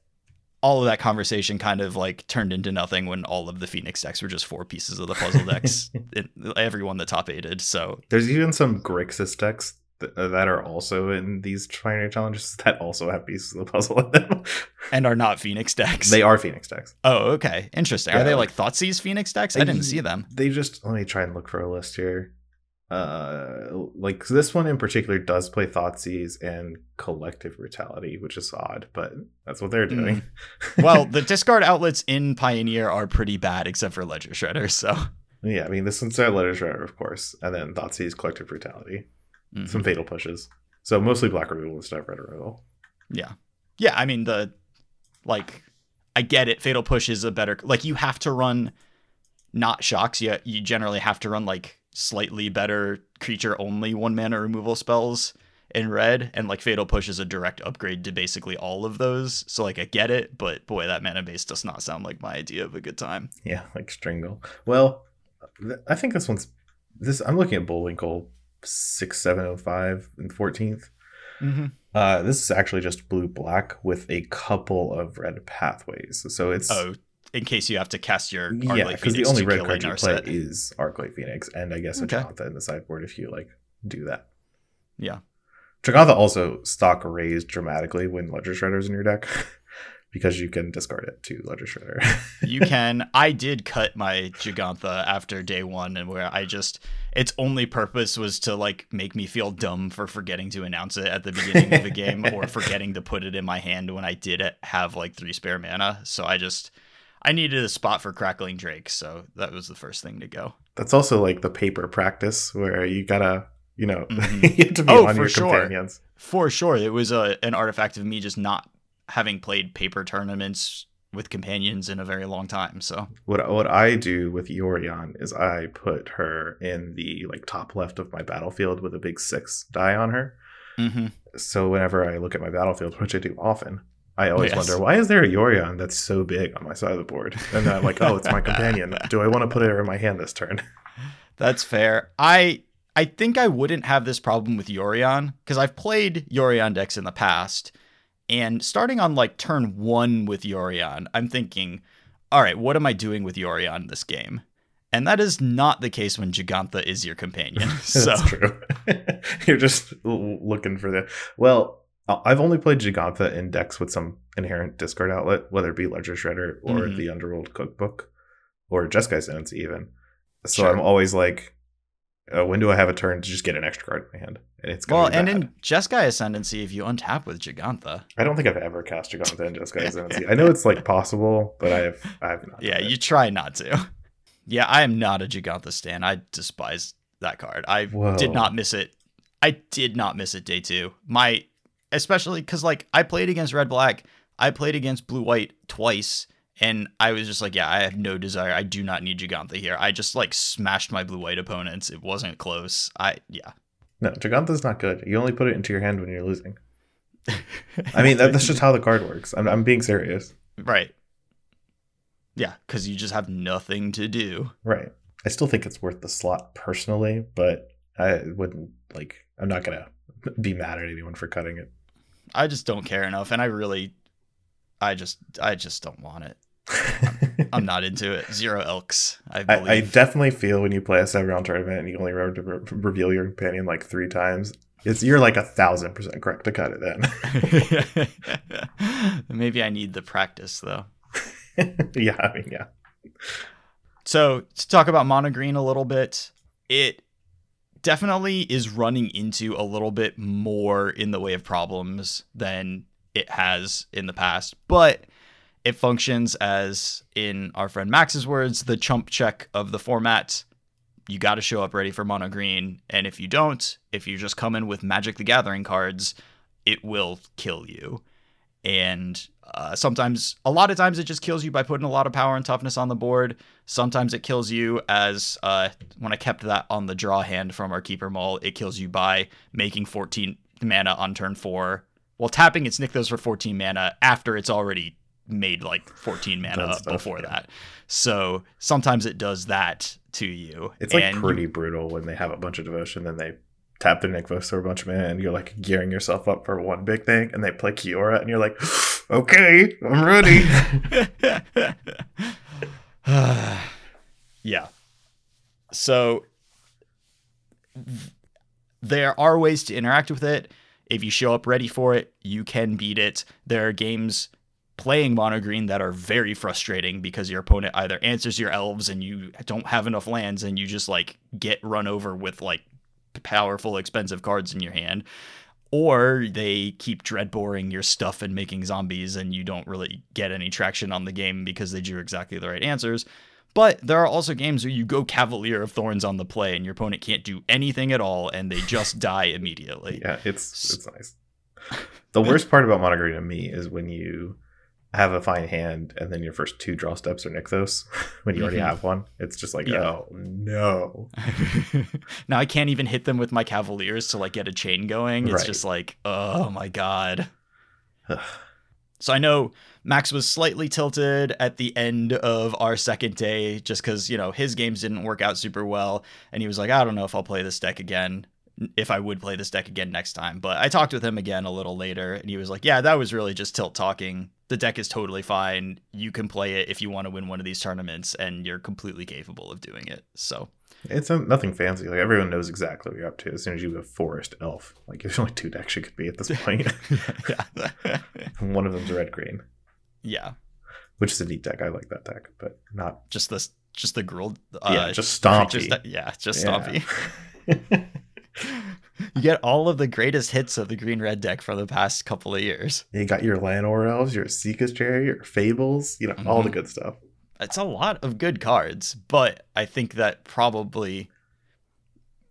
all of that conversation kind of like turned into nothing when all of the Phoenix decks were just four pieces of the puzzle decks. everyone the top aided. So there's even some Grixis decks uh, that are also in these Pioneer challenges that also have pieces of the puzzle in them and are not Phoenix decks. They are Phoenix decks. Oh, okay, interesting. Yeah, are they like Thoughtseize Phoenix decks? I didn't see them. They just let me try and look for a list here uh like this one in particular does play thoughtseize and collective brutality which is odd but that's what they're doing. Mm. well the discard outlets in pioneer are pretty bad except for ledger shredder so. Yeah i mean this one's ledger shredder of course and then thoughtseize collective brutality. Mm-hmm. some fatal pushes. So mostly black removal instead of red removal yeah. Yeah i mean the like i get it. Fatal push is a better like you have to run not shocks. Yet you generally have to run like slightly better creature only one mana removal spells in red and like fatal push is a direct upgrade to basically all of those. So like i get it but boy that mana base does not sound like my idea of a good time. Yeah like strangle. Well i think this one's this i'm looking at bullwinkle 6705 and 14th mm-hmm. uh, this is actually just blue black with a couple of red pathways. So it's oh in case you have to cast your Arclight yeah because the only red card you play is Arclight Phoenix and I guess okay. Jegantha in the sideboard if you like do that. Yeah. Jegantha also stock raised dramatically when Ledger Shredder's in your deck because you can discard it to Ledger Shredder. you can. I did cut my Jegantha after day one, and where I just its only purpose was to like make me feel dumb for forgetting to announce it at the beginning of the game or forgetting to put it in my hand when I did have like three spare mana. So I just I needed a spot for Crackling Drake, so that was the first thing to go. That's also like the paper practice where you gotta you know mm-hmm. you have to be oh, on your sure. companions. For sure, it was a an artifact of me just not having played paper tournaments with companions in a very long time. So what what I do with Yorion is I put her in the like top left of my battlefield with a big six die on her. Mm-hmm. So whenever I look at my battlefield, which I do often, I always yes. wonder why is there a Yorion that's so big on my side of the board, and then I'm like, oh, it's my companion. Do I want to put it in my hand this turn? That's fair. I I think I wouldn't have this problem with Yorion because I've played Yorion decks in the past and starting on like turn one with Yorion, I'm thinking, all right, what am I doing with Yorion this game? And that is not the case when Jegantha is your companion. So. That's true. You're just looking for the. Well, I've only played Jegantha in decks with some inherent discard outlet, whether it be Ledger Shredder or mm-hmm. the Underworld Cookbook or Jeskai Ascendancy even. So sure. I'm always like, uh, when do I have a turn to just get an extra card in my hand? And it's good. well, and in Jeskai Ascendancy, if you untap with Jegantha, I don't think I've ever cast Jegantha in Jeskai Ascendancy. I know it's like possible, but I have I have not. Yeah, you try not to. Yeah, I am not a Jegantha stan. I despise that card. I Whoa. did not miss it. I did not miss it day two. My especially because like I played against red black, I played against blue white twice and I was just like, yeah, I have no desire. I do not need Jegantha here. I just like smashed my blue white opponents. It wasn't close. I yeah. No, Jegantha's not good. You only put it into your hand when you're losing. I mean, that, that's just how the card works. I'm, I'm being serious. Right. Yeah, because you just have nothing to do. Right. I still think it's worth the slot personally, but I wouldn't like. I'm not gonna be mad at anyone for cutting it. I just don't care enough, and I really, I just, I just don't want it. I'm not into it. Zero elks. I, I, I, definitely feel when you play a seven round tournament and you only re- re- reveal your companion like three times, it's you're like a thousand percent correct to cut it then. Maybe I need the practice though. yeah, I mean, yeah. So to talk about mono green a little bit, it definitely is running into a little bit more in the way of problems than it has in the past, but it functions as, in our friend Max's words, the chump check of the format. You got to show up ready for mono green, and if you don't, if you just come in with Magic the Gathering cards, it will kill you. And uh, sometimes, a lot of times, it just kills you by putting a lot of power and toughness on the board. Sometimes it kills you as uh, when I kept that on the draw hand from our keeper mull, it kills you by making 14 mana on turn four. Well, tapping its Nykthos for 14 mana after it's already made like 14 mana stuff, before yeah. that. So sometimes it does that to you. It's like pretty you, brutal when they have a bunch of devotion, then they tap their Nykthos for a bunch of mana, and you're like gearing yourself up for one big thing, and they play Kiora, and you're like, okay, I'm ready. yeah. So there are ways to interact with it. If you show up ready for it, you can beat it. There are games playing mono green that are very frustrating because your opponent either answers your elves and you don't have enough lands and you just like get run over with like powerful expensive cards in your hand or they keep dread boring your stuff and making zombies and you don't really get any traction on the game because they drew exactly the right answers but there are also games where you go Cavalier of Thorns on the play and your opponent can't do anything at all and they just die immediately. Yeah, it's it's nice. The worst part about mono green to me is when you have a fine hand and then your first two draw steps are Nykthos when you already mm-hmm. have one. It's just like, yeah. oh no. now I can't even hit them with my Cavaliers to like get a chain going. It's right. just like, oh my god. so I know Max was slightly tilted at the end of our second day just because, you know, his games didn't work out super well. And he was like, I don't know if I'll play this deck again if I would play this deck again next time. But I talked with him again a little later, and he was like, "Yeah, that was really just tilt talking the deck is totally fine. You can play it if you want to win one of these tournaments, and you're completely capable of doing it. So it's a, nothing fancy. Like everyone knows exactly what you're up to as soon as you have forest elf. Like there's only two decks you could be at this point. one of them's red green. Yeah, which is a neat deck. I like that deck, but not just this, just the Gruul. Uh, yeah, just Stompy. yeah, just Yeah. You get all of the greatest hits of the green red deck for the past couple of years. you got your Llanowar elves, your Esika's Chariot, your Fables, you know, all the Mhm. good stuff. It's a lot of good cards, but I think that probably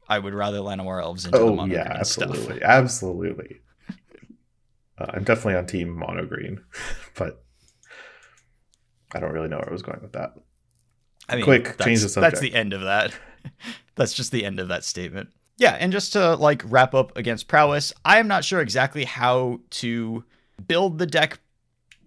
I would rather Llanowar Elves into the Oh mono yeah, green absolutely, stuff. absolutely. Uh, I'm definitely on team mono green, but I don't really know where I was going with that. I mean, Quick, change the subject. That's the end of that. that's just the end of that statement. Yeah, and just to like wrap up against prowess, I am not sure exactly how to build the deck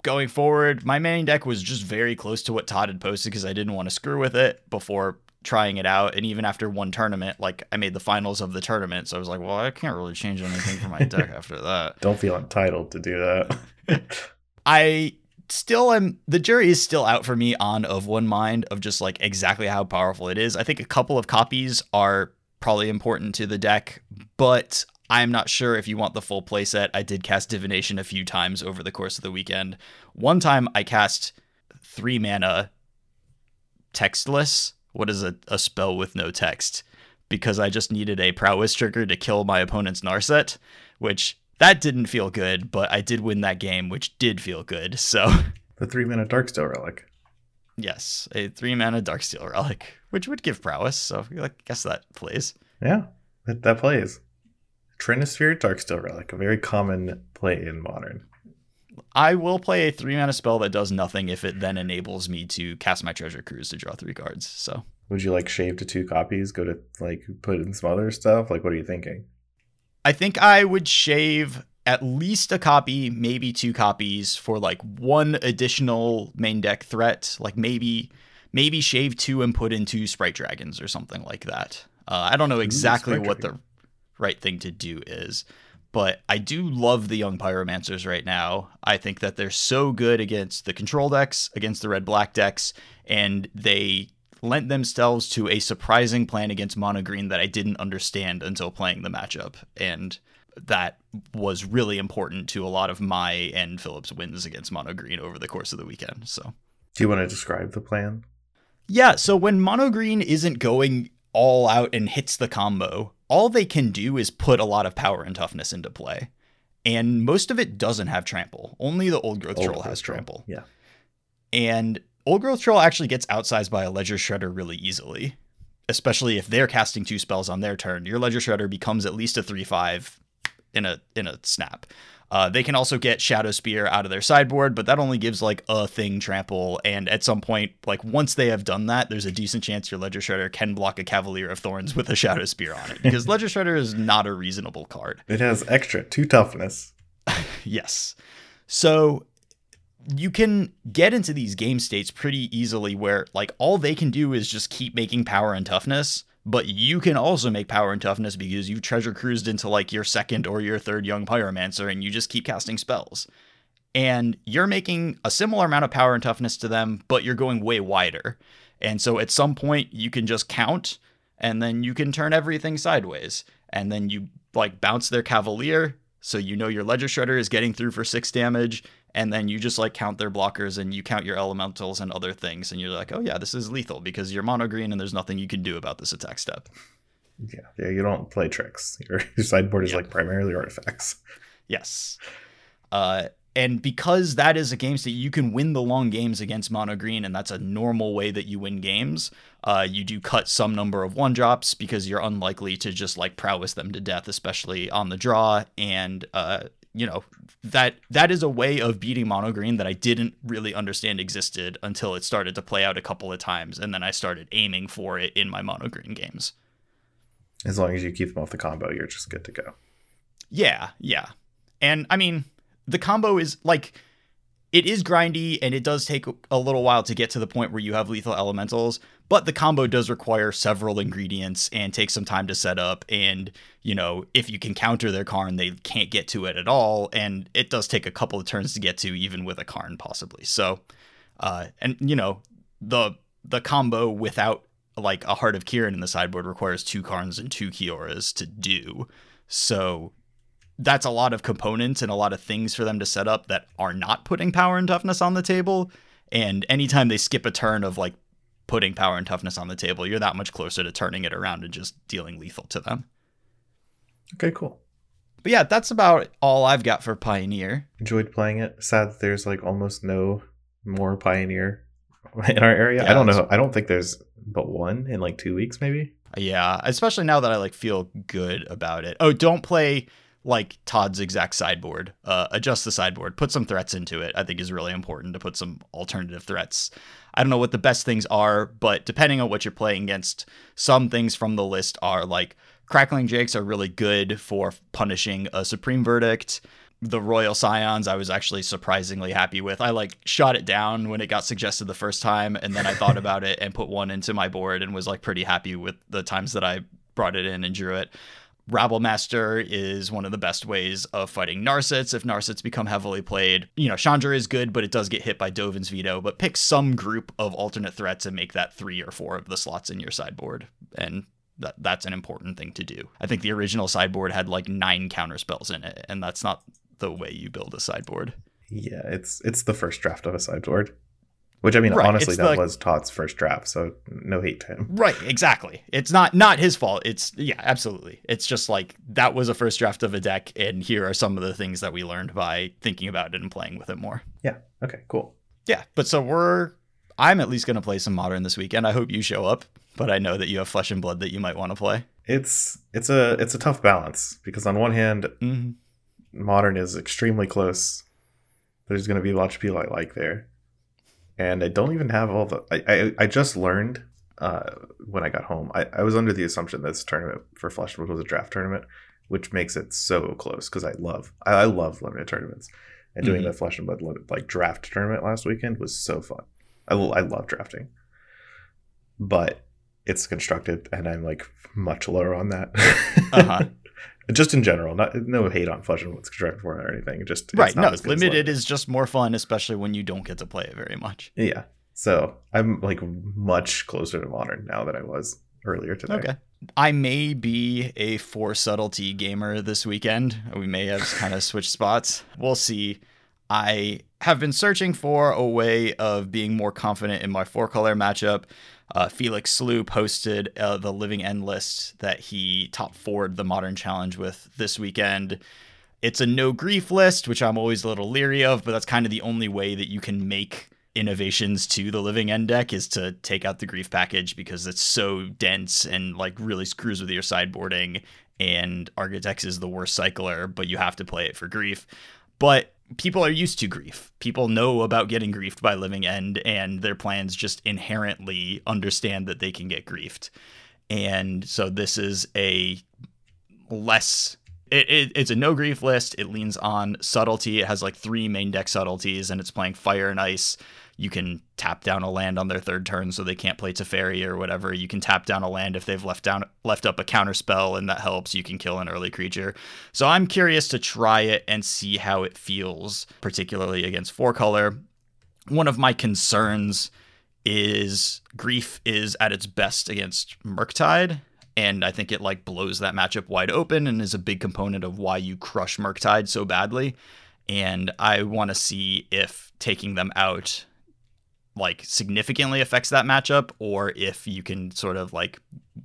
going forward. My main deck was just very close to what Todd had posted because I didn't want to screw with it before trying it out. And even after one tournament, like I made the finals of the tournament, so I was like, well, I can't really change anything for my deck after that. Don't feel entitled to do that. I still am the jury is still out for me on of one mind of just like exactly how powerful it is. I think a couple of copies are probably important to the deck, but I'm not sure if you want the full playset. I did cast divination a few times over the course of the weekend. One time I cast three mana textless. What is a, a spell with no text? Because I just needed a prowess trigger to kill my opponent's Narset, which that didn't feel good, but I did win that game, which did feel good. So, the three mana Darksteel relic. Yes, a three mana Darksteel relic, which would give prowess. So, I guess that plays. Yeah, that, that plays. Trinisphere Darksteel relic, a very common play in modern. I will play a three mana spell that does nothing if it then enables me to cast my Treasure Cruise to draw three cards. So, Would you like shave to two copies? Go to like put in some other stuff? Like, what are you thinking? I think I would shave at least a copy, maybe two copies for like one additional main deck threat. Like maybe maybe shave two and put in two sprite dragons or something like that. Uh, I don't know exactly what the right thing to do is, but I do love the young pyromancers right now. I think that they're so good against the control decks, against the red black decks, and they lent themselves to a surprising plan against mono green that I didn't understand until playing the matchup. And that was really important to a lot of my and Phillips wins against mono green over the course of the weekend. So Do you want to describe the plan? yeah, so when mono green isn't going all out and hits the combo, all they can do is put a lot of power and toughness into play. And most of it doesn't have trample. Only the old growth Old troll Growth has trample. Yeah. And Old Growth Troll actually gets outsized by a Ledger Shredder really easily, especially if they're casting two spells on their turn. Your Ledger Shredder becomes at least a three-five in a in a snap. Uh, they can also get Shadowspear out of their sideboard, but that only gives like a thing trample. And at some point, like once they have done that, there's a decent chance your Ledger Shredder can block a Cavalier of Thorns with a Shadowspear on it because Ledger Shredder is not a reasonable card. It has extra two toughness. Yes. So you can get into these game states pretty easily where like all they can do is just keep making power and toughness, but you can also make power and toughness because you've treasure cruised into like your second or your third young pyromancer and you just keep casting spells. And you're making a similar amount of power and toughness to them, but you're going way wider. And so at some point you can just count and then you can turn everything sideways. And then you like bounce their cavalier, so you know your ledger shredder is getting through for six damage, and then you just like count their blockers and you count your elementals and other things, and you're like, oh yeah, this is lethal because you're mono green and there's nothing you can do about this attack step. Yeah, yeah. You don't play tricks. Your, your sideboard is Yeah. like primarily artifacts. Yes. Uh, and because that is a game state, you can win the long games against mono green, and that's a normal way that you win games. Uh, you do cut some number of one drops because you're unlikely to just like prowess them to death, especially on the draw. And uh, you know that that is a way of beating mono green that I didn't really understand existed until it started to play out a couple of times, and then I started aiming for it in my mono green games. As long as you keep them off the combo, you're just good to go. Yeah, yeah. And I mean, the combo is like it is grindy and it does take a little while to get to the point where you have lethal elementals, but the combo does require several ingredients and take some time to set up and, you know, if you can counter their Karn, they can't get to it at all and it does take a couple of turns to get to even with a Karn possibly. So, uh and you know, the the combo without like a Heart of Kiran in the sideboard requires two Karns and two Kioras to do. So that's a lot of components and a lot of things for them to set up that are not putting power and toughness on the table. And anytime they skip a turn of like putting power and toughness on the table, you're that much closer to turning it around and just dealing lethal to them. Okay, cool. But yeah, that's about all I've got for Pioneer. Enjoyed playing it. Sad that there's like almost no more Pioneer in our area. Yeah, I don't know. I don't think there's but one in like two weeks, maybe. Yeah, especially now that I like feel good about it. Oh, don't play like Todd's exact sideboard. Uh, adjust the sideboard. Put some threats into it. I think is really important to put some alternative threats. I don't know what the best things are, but depending on what you're playing against, some things from the list are like crackling drakes are really good for punishing a supreme verdict. The Royal Scions, I was actually surprisingly happy with. I like shot it down when it got suggested the first time, and then I thought about it and put one into my board and was like pretty happy with the times that I brought it in and drew it. Rabble Master is one of the best ways of fighting Narsets if Narsets become heavily played. You know, Chandra is good, but it does get hit by Dovin's Veto. But pick some group of alternate threats and make that three or four of the slots in your sideboard. And that, that's an important thing to do. I think the original sideboard had like nine counter spells in it, and that's not the way you build a sideboard. Yeah, it's it's the first draft of a sideboard. Which I mean, Right, honestly, it's that the- was Todd's first draft, so no hate to him. Right, exactly. It's not not his fault. It's yeah, absolutely. It's just like that was a first draft of a deck, and here are some of the things that we learned by thinking about it and playing with it more. Yeah. Okay. Cool. Yeah, but so we're I'm at least gonna play some modern this weekend. I hope you show up, but I know that you have flesh and blood that you might want to play. It's it's a it's a tough balance because on one hand, Mm-hmm. modern is extremely close. There's going to be a lot of people I like there, and I don't even have all the. I I, I just learned uh, when I got home. I, I was under the assumption that this tournament for Flesh and Blood was a draft tournament, which makes it so close because I love I, I love limited tournaments, and doing Mhm. the Flesh and Blood like draft tournament last weekend was so fun. I l- I love drafting, but it's constructed, and I'm like much lower on that. Uh-huh. just in general, not no hate on Flesh and Blood's constructed for or anything. Just it's Right, not no, as limited is just more fun, especially when you don't get to play it very much. Yeah. So I'm like much closer to modern now than I was earlier today. Okay. I may be a four subtlety gamer this weekend. We may have kind of switched spots. We'll see. I have been searching for a way of being more confident in my four color matchup. Uh, Felix Slew posted uh, the Living End list that he top forward the Modern Challenge with this weekend. It's a no grief list, which I'm always a little leery of, but that's kind of the only way that you can make innovations to the living end deck is to take out the grief package because it's so dense and like really screws with your sideboarding and Architects is the worst cycler, but you have to play it for grief. But people are used to grief. People know about getting griefed by living end and their plans just inherently understand that they can get griefed. And so this is a less it, it, it's a no grief list. It leans on subtlety. It has like three main deck subtleties, and it's playing fire and ice. You can tap down a land on their third turn, so they can't play Teferi or whatever. You can tap down a land if they've left down left up a counter spell, and that helps. You can kill an early creature. So I'm curious to try it and see how it feels, particularly against four color. One of my concerns is grief is at its best against Murktide, and I think it like blows that matchup wide open and is a big component of why you crush Murktide so badly. And I want to see if taking them out like significantly affects that matchup or if you can sort of like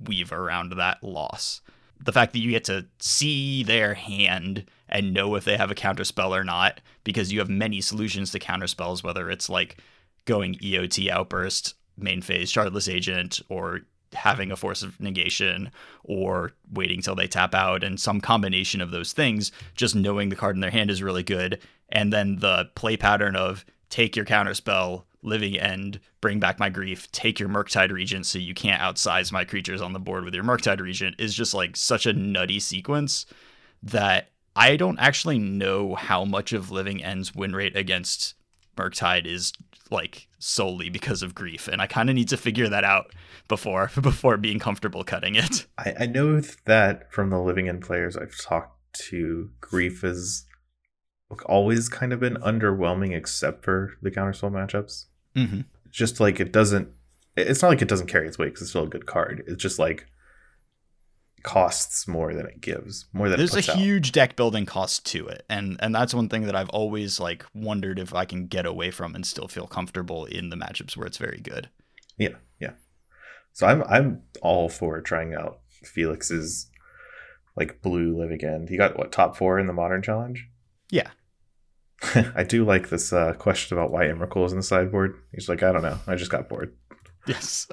weave around that loss. The fact that you get to see their hand and know if they have a counter spell or not because you have many solutions to counter spells whether it's like going EOT outburst main phase shardless agent or having a force of negation or waiting till they tap out and some combination of those things just knowing the card in their hand is really good and then the play pattern of take your counter spell living end bring back my grief take your murktide regent so you can't outsize my creatures on the board with your murktide regent is just like such a nutty sequence that i don't actually know how much of living end's win rate against murktide is like solely because of grief and i kind of need to figure that out before before being comfortable cutting it I, I know that from the living End players I've talked to, grief has like, always kind of been underwhelming except for the counterspell matchups. Mm-hmm. Just like it doesn't. It's not like it doesn't carry its weight because it's still a good card. It's just like costs more than it gives, more than There's it a out. huge deck building cost to it, and and that's one thing that I've always like wondered if I can get away from and still feel comfortable in the matchups where it's very good. Yeah, yeah. So I'm I'm all for trying out Felix's like blue living end. He got what top four in the modern challenge. Yeah. I do like this uh, question about why Emrakul is in the sideboard. He's like, I don't know. I just got bored. Yes.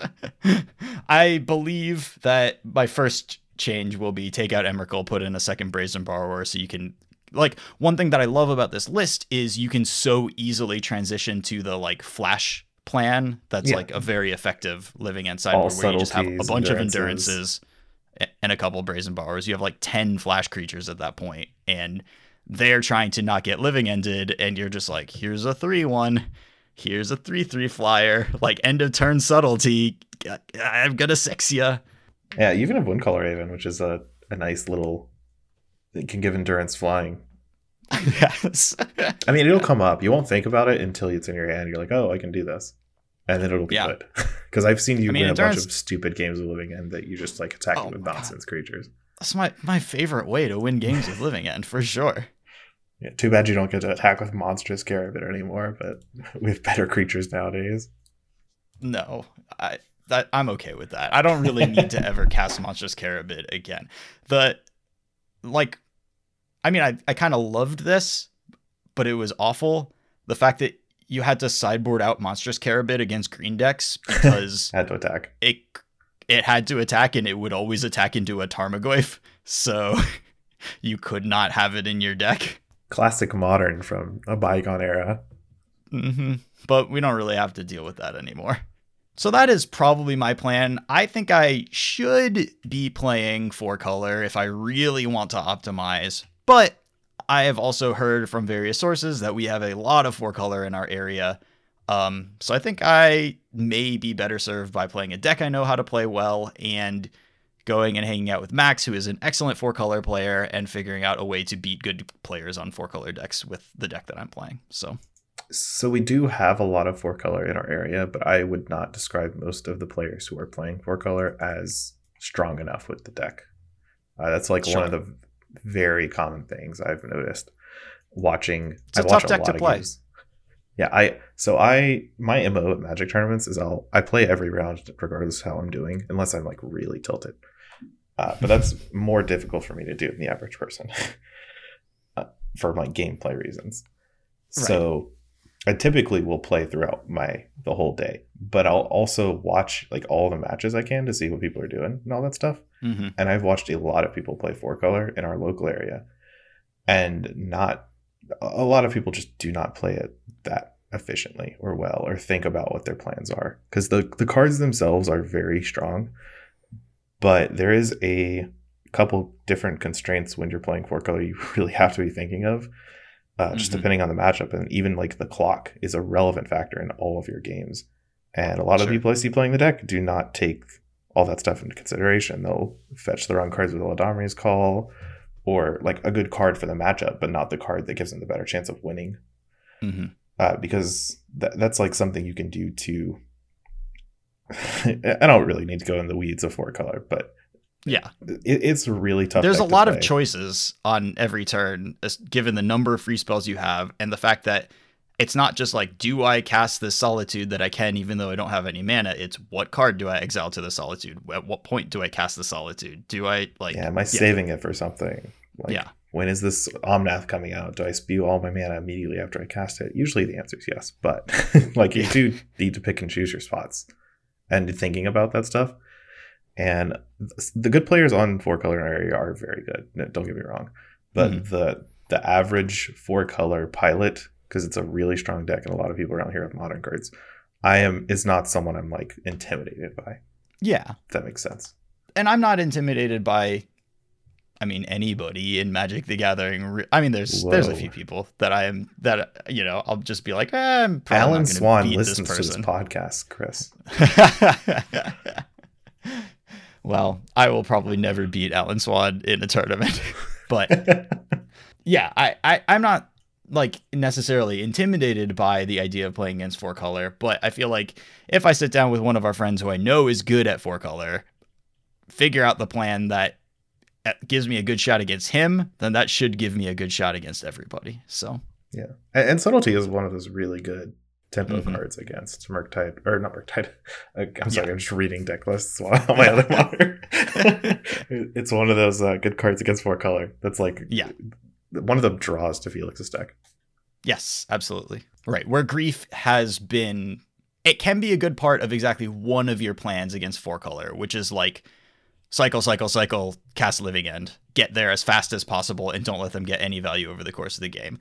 I believe that my first change will be take out Emrakul, put in a second Brazen Borrower so you can like one thing that I love about this list is you can so easily transition to the like flash plan that's Yeah. like a very effective living All sideboard where you just have a bunch of endurances. endurances and a couple brazen borrowers. You have like 10 flash creatures at that point and they're trying to not get living ended and you're just like here's a 3 1 here's a 3 3 flyer like end of turn subtlety i'm gonna sex ya Yeah, you even have Wind Color Raven, which is a, a nice little. It can give endurance flying. yes I mean, it'll come up. You won't think about it until it's in your hand. You're like, oh, I can do this, and then it'll be Yeah. good. Because I've seen you I mean, win a bunch of stupid games of living end that you just like attack Oh with my God. nonsense creatures. that's my my favorite way to win games with living end for sure Yeah, too bad you don't get to attack with monstrous carabid anymore. But we have better creatures nowadays. no i that i'm okay with that i don't really need to ever cast monstrous carabid again the like i mean i, I kind of loved this but it was awful the fact that you had to sideboard out monstrous carabid against green decks because Had to attack. it it had to attack and it would always attack into a tarmogoyf so you could not have it in your deck Classic modern from a bygone era. hmm But we don't really have to deal with that anymore. So that is probably my plan. I think I should be playing four color if I really want to optimize. But I have also heard from various sources that we have a lot of four color in our area. Um, so I think I may be better served by playing a deck I know how to play well and going and hanging out with Max, who is an excellent four color player, and figuring out a way to beat good players on four color decks with the deck that I'm playing. So So we do have a lot of four color in our area, but I would not describe most of the players who are playing four color as strong enough with the deck. Uh, that's like one of the very common things I've noticed watching. It's a I've tough deck to lot of play. games. Yeah, I so I my mo at Magic tournaments is I'll I play every round regardless of how I'm doing, unless I'm like really tilted. Uh, but that's more difficult for me to do than the average person uh, for my gameplay reasons. So I typically will play throughout my the whole day, but I'll also watch like all the matches I can to see what people are doing and all that stuff. hmm And I've watched a lot of people play four color in our local area, and not a lot of people just do not play it that efficiently or well or think about what their plans are because the the cards themselves are very strong, but there is a couple different constraints when you're playing four color you really have to be thinking of. Uh, just Mhm. depending on the matchup, and even like the clock is a relevant factor in all of your games. And a lot of people I see playing the deck do not take all that stuff into consideration. They'll fetch the wrong cards with Eladamri's call, or like a good card for the matchup, but not the card that gives them the better chance of winning. hmm Uh, because that, that's like something you can do to. I don't really need to go in the weeds of four color, but Yeah. it, it's really tough. There's a lot of choices on every turn, given the number of free spells you have, and the fact that it's not just like, do I cast this Solitude that I can, even though I don't have any mana? It's what card do I exile to the Solitude? At what point do I cast the Solitude? Do I like? Yeah, am I saving it for something? Like, Yeah. When is this Omnath coming out? Do I spew all my mana immediately after I cast it? Usually the answer is yes, but like you do need to pick and choose your spots and thinking about that stuff. And the good players on four color area are very good. no, Don't get me wrong, but Mhm. the the average four color pilot because it's a really strong deck and a lot of people around here have modern cards. I am is not someone I'm like intimidated by. yeah. That makes sense. And I'm not intimidated by. I mean, anybody in Magic the Gathering. Re- I mean, there's there's a few people that I am that you know I'll just be like, eh, I'm probably Alan Swan listens this to this podcast, Chris. well, I will probably never beat Alan Swan in a tournament. but yeah, I, I, I'm not like necessarily intimidated by the idea of playing against four color, but I feel like if I sit down with one of our friends who I know is good at four color, figure out the plan that gives me a good shot against him, then that should give me a good shot against everybody. So yeah, and, and subtlety is one of those really good tempo mm-hmm. cards against Murktide or not Murktide. I'm sorry, yeah. I'm just reading deck lists while on my other monitor. it's one of those uh, good cards against four color. That's like yeah, one of the draws to Felix's deck. Yes, absolutely. Right. Where grief has been it can be a good part of exactly one of your plans against four color, which is like cycle, cycle, cycle, cast living end, get there as fast as possible, and don't let them get any value over the course of the game.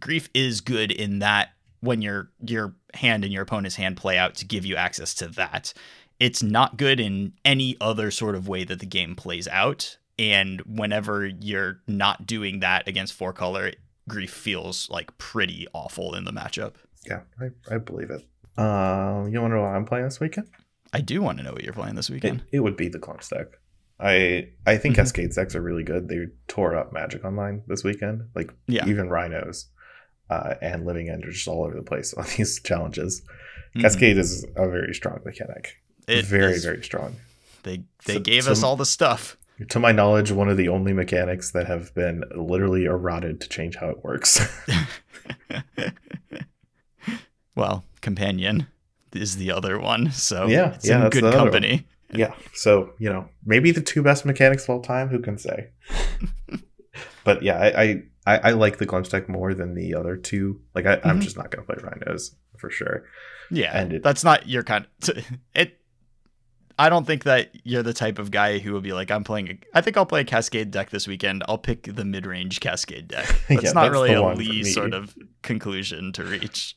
Grief is good in that when your your hand and your opponent's hand play out to give you access to that. It's not good in any other sort of way that the game plays out. And whenever you're not doing that against four color, grief feels like pretty awful in the matchup. Yeah, I, I believe it. Uh, you want to know what I'm playing this weekend? I do want to know what you're playing this weekend. It, it would be the Clumps deck. I I think mm-hmm. Cascade decks are really good. They tore up Magic Online this weekend. Like yeah. even Rhinos uh, and Living End are just all over the place on these challenges. Mm-hmm. Cascade is a very strong mechanic. It very is, very strong. They they so, gave us all the stuff. To my knowledge, one of the only mechanics that have been literally errata'd to change how it works. well, companion is the other one, so yeah, it's yeah, in good company. Yeah, so you know, maybe the two best mechanics of all time. Who can say? but yeah, I, I I like the glimpse deck more than the other two. Like I, am mm-hmm. just not gonna play rhinos for sure. Yeah, and it, that's not your kind. Of, it I don't think that you're the type of guy who will be like, I'm playing. A, I think I'll play a Cascade deck this weekend. I'll pick the mid range Cascade deck. That's yeah, not that's really a Lee sort of conclusion to reach.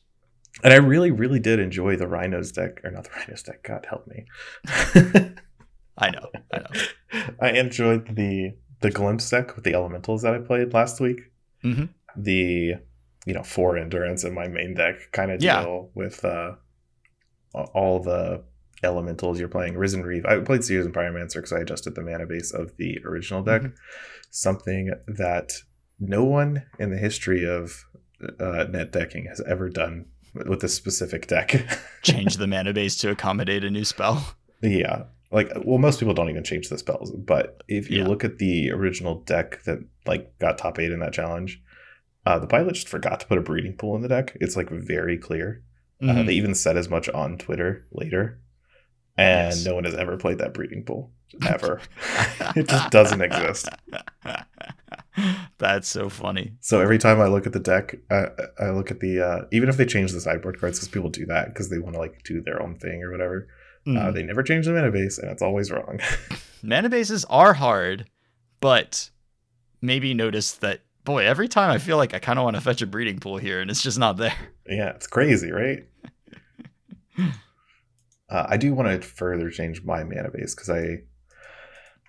And I really, really did enjoy the Rhinos deck, or not the Rhinos deck. God help me. I know. I know. I enjoyed the the glimpse deck with the elementals that I played last week. Mm-hmm. The you know four endurance in my main deck kind of deal yeah. with uh, all the elementals you're playing. Risen Reef. I played Seasoned Pyromancer because I adjusted the mana base of the original deck. Mm-hmm. Something that no one in the history of uh, net decking has ever done with this specific deck. change the mana base to accommodate a new spell. Yeah. Like well most people don't even change the spells, but if you yeah. look at the original deck that like got top 8 in that challenge, uh, the pilot just forgot to put a breeding pool in the deck. It's like very clear. Uh, mm-hmm. Uh, they even said as much on Twitter later and yes. no one has ever played that breeding pool ever. it just doesn't exist. That's so funny. So every time I look at the deck, I, I look at the uh, even if they change the sideboard cards, because people do that because they want to like do their own thing or whatever. Mm. Uh, mm-hmm. they never change the mana base, and it's always wrong. mana bases are hard, but maybe notice that boy, every time I feel like I kind of want to fetch a breeding pool here, and it's just not there. Yeah, it's crazy, right? Uh, I do want to further change my mana base because I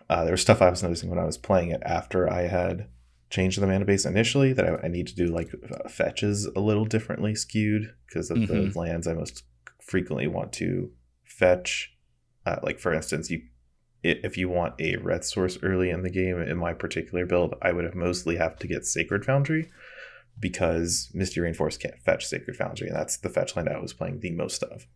uh, there was stuff I was noticing when I was playing it after I had changed the mana base initially that I, I need to do like uh, fetches a little differently skewed because of mm-hmm. the lands I most frequently want to fetch. Uh, like for instance, you if you want a red source early in the game in my particular build, I would have mostly have to get Sacred Foundry because Misty Rainforest can't fetch Sacred Foundry, and that's the fetch land I was playing the most of.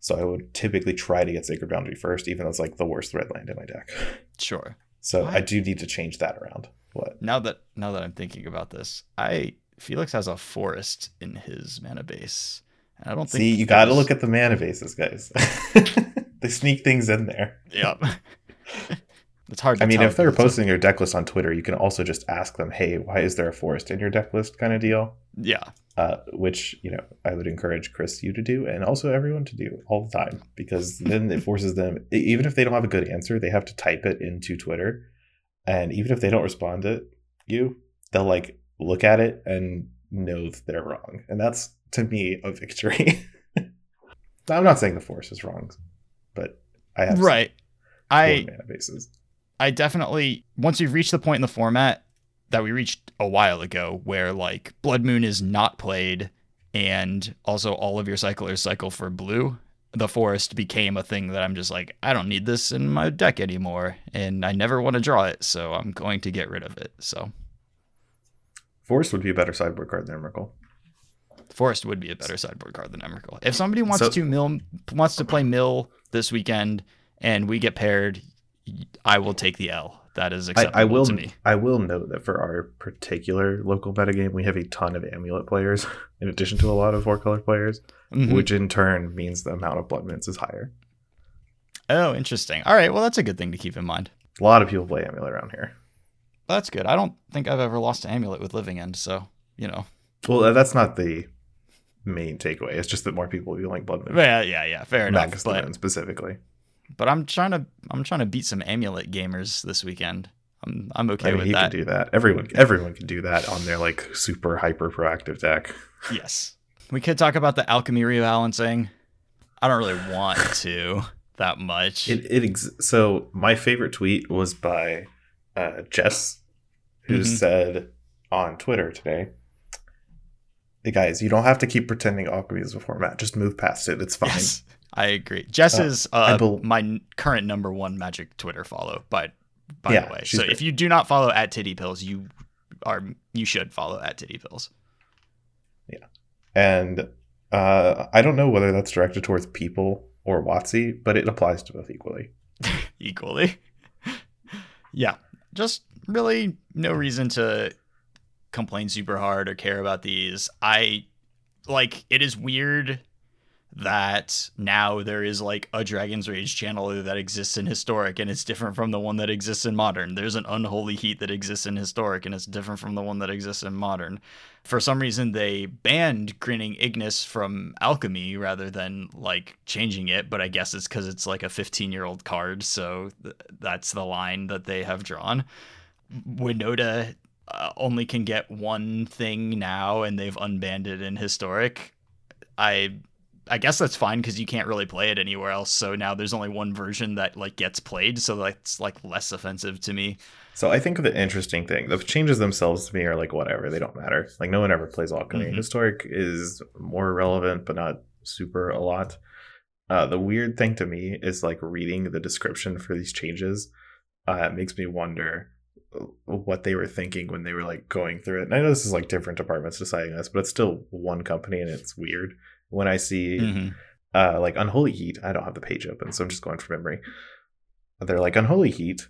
So I would typically try to get Sacred Foundry first, even though it's like the worst red land in my deck. Sure. So I do need to change that around. What? Now that now that I'm thinking about this, I Felix has a forest in his mana base. And I don't think See, you got to look at the mana bases, guys. they sneak things in there. Yep. It's hard. I mean, if they're posting your deck list on Twitter, you can also just ask them, "Hey, why is there a forest in your deck list?" kind of deal. Yeah. Uh, which you know, I would encourage Chris you to do, and also everyone to do all the time, because then it forces them. Even if they don't have a good answer, they have to type it into Twitter, and even if they don't respond to you, they'll like look at it and know that they're wrong, and that's to me a victory. I'm not saying the force is wrong, but I have right. I bases. I definitely once you've reached the point in the format that we reached a while ago where like Blood Moon is not played and also all of your cyclers cycle for blue, the forest became a thing that I'm just like, I don't need this in my deck anymore. And I never want to draw it, so I'm going to get rid of it. So Forest would be a better sideboard card than Emrakul. Forest would be a better sideboard card than Emrakul. If somebody wants so, to mill wants to play mill this weekend and we get paired, I will take the L. that is I, acceptable I will to me. I will note that for our particular local metagame, we have a ton of amulet players in addition to a lot of four color players, Mhm. which in turn means the amount of blood moons is higher. Oh, interesting. All right, well that's a good thing to keep in mind. A lot of people play amulet around here. That's good. I don't think I've ever lost an amulet with living end, so you know. Well, that's not the main takeaway. It's just that more people will be like blood moons. Yeah, yeah, yeah. Fair enough. Magus But specifically. But I'm trying to I'm trying to beat some amulet gamers this weekend. I'm I'm okay I mean, with he that. can do that. Everyone, everyone can do that on their like super hyper proactive deck. Yes. We could talk about the alchemy rebalancing. I don't really want to that much. It, it ex- so my favorite tweet was by uh, Jess, who Mhm. said on Twitter today, "Hey guys, you don't have to keep pretending alchemy is a format. Just move past it. It's fine." yes, I agree. Jess Uh, is uh, bel- my current number one Magic Twitter follow. But by Yeah, the way, so great. if you do not follow at Titty Pills, you are you should follow at Titty Pills. Yeah, and uh, I don't know whether that's directed towards people or Watsy, but it applies to both equally. equally. yeah, just really no reason to complain super hard or care about these. I like it is weird that now there is like a Dragon's Rage Channeler that exists in historic and it's different from the one that exists in modern. There's an unholy heat that exists in historic and it's different from the one that exists in modern. For some reason they banned grinning Ignus from alchemy rather than like changing it, but I guess it's cuz it's like a 15-year-old card, so th- that's the line that they have drawn. Winota uh, only can get one thing now and they've unbanned it in historic. I I guess that's fine because you can't really play it anywhere else. So now there's only one version that like gets played, so that's like less offensive to me. So I think the interesting thing, the changes themselves to me are like whatever, they don't matter. Like no one ever plays alchemy. Mhm. Historic is more relevant, but not super a lot. Uh, the weird thing to me is like reading the description for these changes. Uh, it makes me wonder uh, what they were thinking when they were like going through it. And I know this is like different departments deciding this, but it's still one company and it's weird when I see Mhm. uh, like Unholy Heat. I don't have the page open, so I'm just going from memory. They're like Unholy Heat.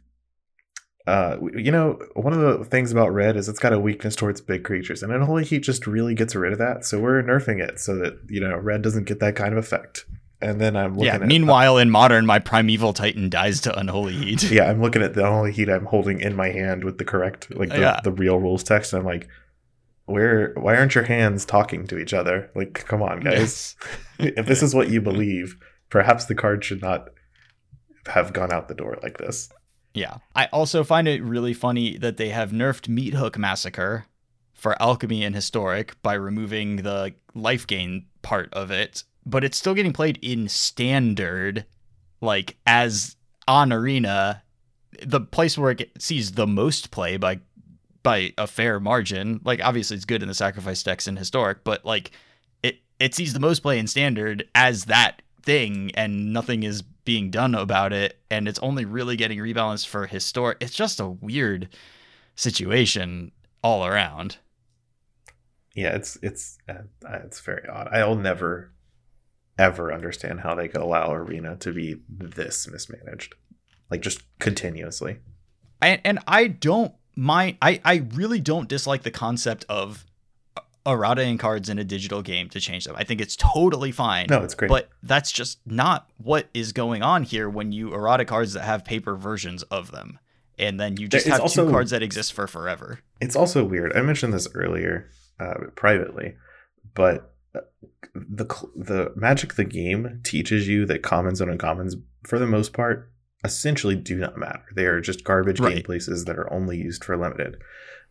Uh, you know, one of the things about Red is it's got a weakness towards big creatures, and Unholy Heat just really gets rid of that. So we're nerfing it so that you know Red doesn't get that kind of effect. And then I'm looking Yeah. at Meanwhile, in modern, my primeval titan dies to unholy heat. yeah, I'm looking at the Unholy Heat I'm holding in my hand with the correct like the, Yeah. the real rules text, and I'm like, where? Why aren't your hands talking to each other? Like, come on, guys. Yes. if this is what you believe, perhaps the card should not have gone out the door like this. Yeah. I also find it really funny that they have nerfed Meathook Massacre for alchemy and historic by removing the life gain part of it, but it's still getting played in standard, like as on arena, the place where it sees the most play by by a fair margin. Like obviously it's good in the sacrifice decks in historic, but like it it sees the most play in standard as that thing and nothing is being done about it and it's only really getting rebalanced for historic it's just a weird situation all around Yeah, it's it's uh, it's very odd. I'll never ever understand how they could allow Arena to be this mismanaged, like just continuously. and, and i don't mind I, I really don't dislike the concept of errata in cards in a digital game to change them i think it's totally fine No, it's great. but that's just not what is going on here when you errata cards that have paper versions of them and then you just There have also- two cards that exist for forever it's also weird. I mentioned this earlier uh, privately, but uh, the the Magic the game teaches you that commons and uncommons, for the most part, essentially do not matter. They are just garbage game Right. places that are only used for limited,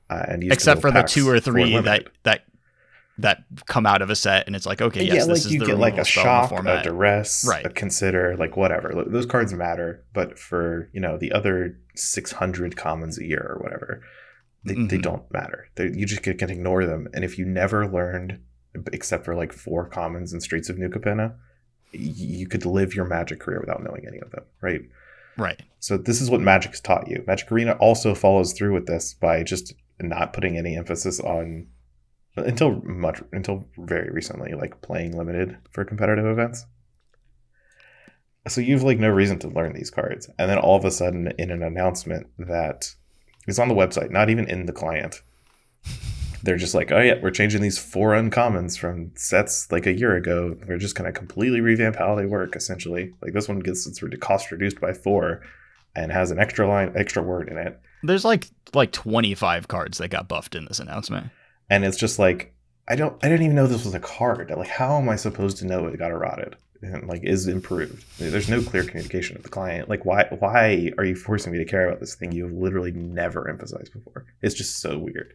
uh, and except for the two or three that that that come out of a set and it's like okay yes yeah, this like is you the get like a spell in the shock, a format duress, Right. a consider, like whatever. Those cards matter, but for you know the other six hundred commons a year or whatever, they, they Mhm. don't matter. They, you just can, ignore them. And if you never learned, except for like four commons in Streets of New Capenna, you could live your Magic career without knowing any of them, right? Right So this is what Magic has taught you. Magic Arena also follows through with this by just not putting any emphasis on until much until very recently, like playing limited for competitive events. so you've like no reason to learn these cards, and then all of a sudden, in an announcement that is on the website, not even in the client, they're just like, oh yeah, we're changing these four uncommons from sets like a year ago. We're just gonna completely revamp how they work. Essentially, like this one gets its cost reduced by four, and has an extra line, extra word in it. There's like like 25 cards that got buffed in this announcement. And it's just like I don't I didn't even know this was a card. Like how am I supposed to know it got errata'd? And like is improved. There's no clear communication with the client. Like why why are you forcing me to care about this thing you've literally never emphasized before? It's just so weird.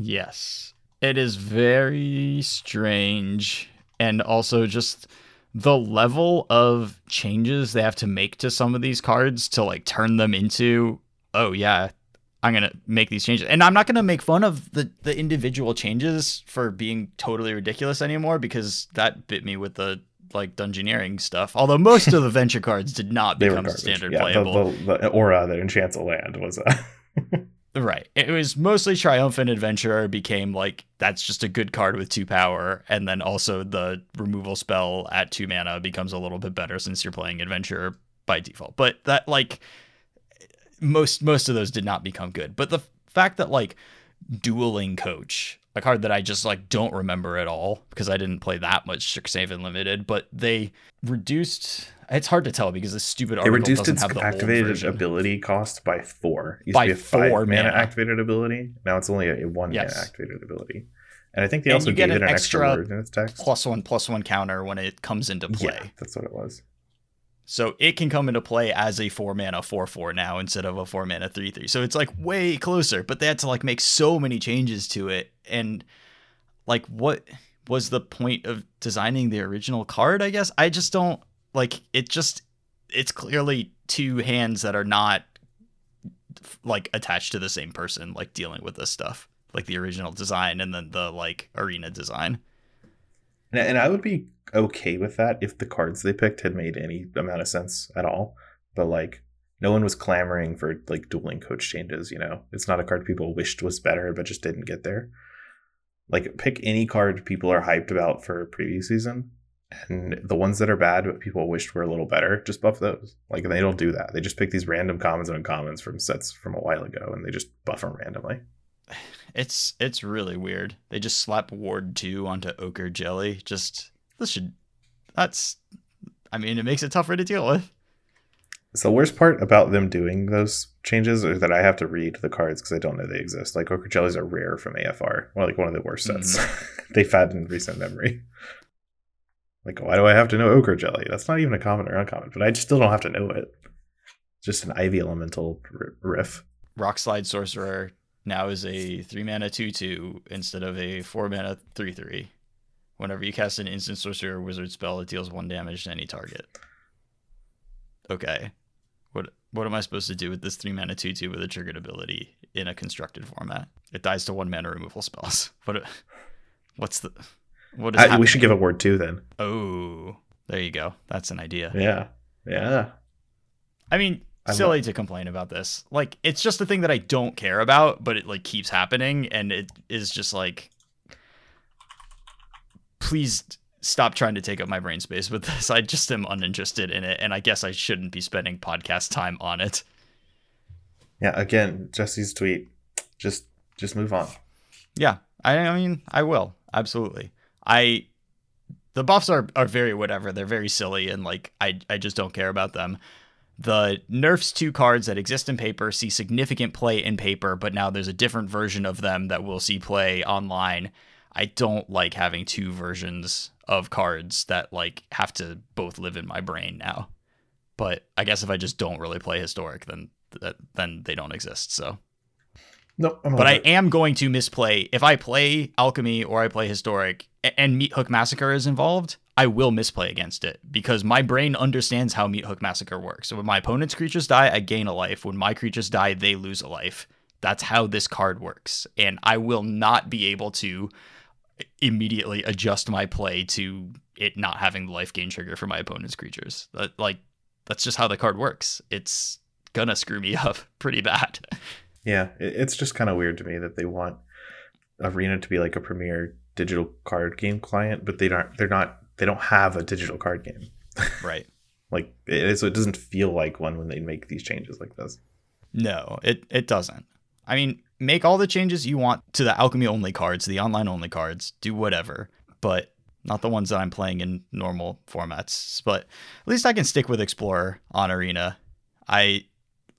Yes. It is very strange and also just the level of changes they have to make to some of these cards to like turn them into oh yeah i'm gonna make these changes. And i'm not gonna make fun of the the individual changes for being totally ridiculous anymore because that bit me with the like dungeoneering stuff. Although most of the venture cards did not become standard yeah, playable. the, the, the, aura that enchants a land was uh... Right. It was mostly Triumphant Adventurer became like that's just a good card with two power, and then also the removal spell at two mana becomes a little bit better since you're playing Adventurer by default. But that like most most of those did not become good. But the fact that like dueling coach, a card that I just like don't remember at all because I didn't play that much Strixhaven Limited, but they reduced it's hard to tell because this stupid armor is the stupid article it reduced its activated ability cost by four. It used by to be a five mana, mana activated ability. Now it's only a, one yes. mana activated ability. And I think they and also gave it an extra, extra word in its text. Plus one plus one counter when it comes into play. Yeah, that's what it was. So it can come into play as a four mana four four now instead of a four mana three three. So it's like way closer. But they had to like make so many changes to it. And like what was the point of designing the original card, I guess? I just don't like it just it's clearly two hands that are not like attached to the same person like dealing with this stuff like the original design and then the like arena design and i would be okay with that if the cards they picked had made any amount of sense at all. But like no one was clamoring for like dueling coach changes you know? It's not a card people wished was better but just didn't get there. Like pick any card people are hyped about for preview season and the ones that are bad but people wished were a little better just buff those. Like they don't do that. They just pick these random commons and uncommons from sets from a while ago and they just buff them randomly it's it's really weird they just slap ward 2 onto ochre jelly just this should that's i mean it makes it tougher to deal with so the worst part about them doing those changes is that I have to read the cards because I don't know they exist. Like ochre jellies are rare from AFR, well, like one of the worst sets mm-hmm. they've had in recent memory. Like, why do I have to know ochre jelly? That's not even a common or uncommon, but I still don't have to know it. just an ivy elemental riff. Rockslide sorcerer now is a three mana two two instead of a four mana three three. Whenever you cast an instant sorcerer or wizard spell, it deals one damage to any target. Okay, what what am I supposed to do with this three mana two two with a triggered ability in a constructed format? It dies to one mana removal spells. What? What's the what is uh, I, we should give a ward two then. Oh, there you go. That's an idea. Yeah. Yeah. I mean, I'm silly not... to complain about this. Like it's just a thing that I don't care about, but it like keeps happening and it is just like please stop trying to take up my brain space with this. I just am uninterested in it and I guess I shouldn't be spending podcast time on it. Yeah, again, Jesse's tweet. Just just move on. Yeah. I I mean, I will. Absolutely. I the buffs are are very whatever. They're very silly and like I I just don't care about them. The nerfs two cards that exist in paper see significant play in paper, but now there's a different version of them that will see play online. I don't like having two versions of cards that like have to both live in my brain now. But I guess if I just don't really play historic, then then they don't exist. So Nope. but I am going to misplay if I play alchemy or I play historic and Meathook Massacre is involved. I will misplay against it because my brain understands how Meathook Massacre works. So when my opponent's creatures die, I gain a life. When my creatures die, they lose a life. That's how this card works, and I will not be able to immediately adjust my play to it not having the life gain trigger for my opponent's creatures. Like that's just how the card works. It's gonna screw me up pretty bad. Yeah, it's just kind of weird to me that they want Arena to be like a premier digital card game client, but they don't. They're not. They don't have a digital card game. right. Like so it doesn't feel like one when they make these changes like this. No, it it doesn't. I mean, make all the changes you want to the alchemy only cards, the online only cards, do whatever, but not the ones that I'm playing in normal formats. But at least I can stick with Explorer on Arena. I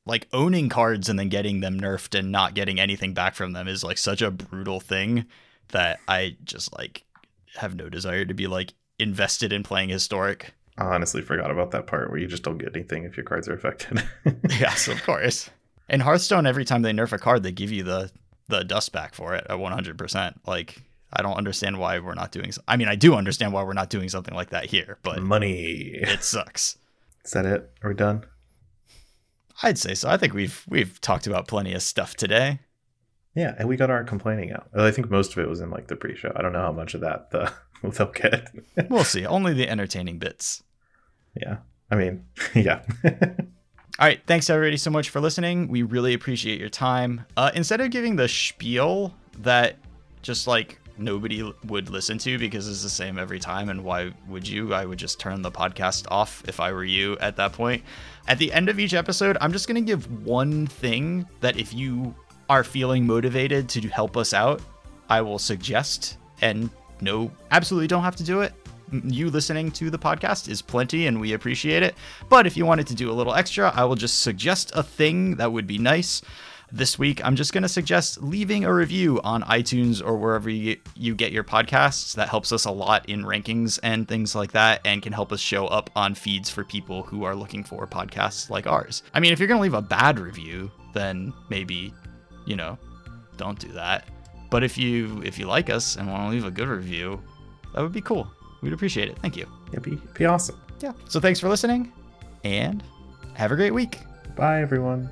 like owning cards and then getting them nerfed and not getting anything back from them is like such a brutal thing that I just like have no desire to be like invested in playing historic. I honestly forgot about that part where you just don't get anything if your cards are affected. yes, of course. In Hearthstone, every time they nerf a card, they give you the the dust back for it at 100%. Like, I don't understand why we're not doing. I mean, I do understand why we're not doing something like that here, but money. It sucks. Is that it? Are we done? I'd say so. I think we've we've talked about plenty of stuff today. Yeah, and we got our complaining out. I think most of it was in like the pre-show. I don't know how much of that the they'll get. we'll see. Only the entertaining bits. Yeah. I mean, yeah. All right. Thanks everybody so much for listening. We really appreciate your time. Uh, instead of giving the spiel that just like nobody would listen to because it's the same every time, and why would you? I would just turn the podcast off if I were you at that point. At the end of each episode, I'm just going to give one thing that if you are feeling motivated to help us out, I will suggest. And no, absolutely don't have to do it. You listening to the podcast is plenty and we appreciate it. But if you wanted to do a little extra, I will just suggest a thing that would be nice. This week, I'm just going to suggest leaving a review on iTunes or wherever you, you get your podcasts. That helps us a lot in rankings and things like that, and can help us show up on feeds for people who are looking for podcasts like ours. I mean, if you're going to leave a bad review, then maybe, you know, don't do that. But if you if you like us and want to leave a good review, that would be cool. We'd appreciate it. Thank you. Yeah, be, be awesome. Yeah. So thanks for listening, and have a great week. Bye, everyone.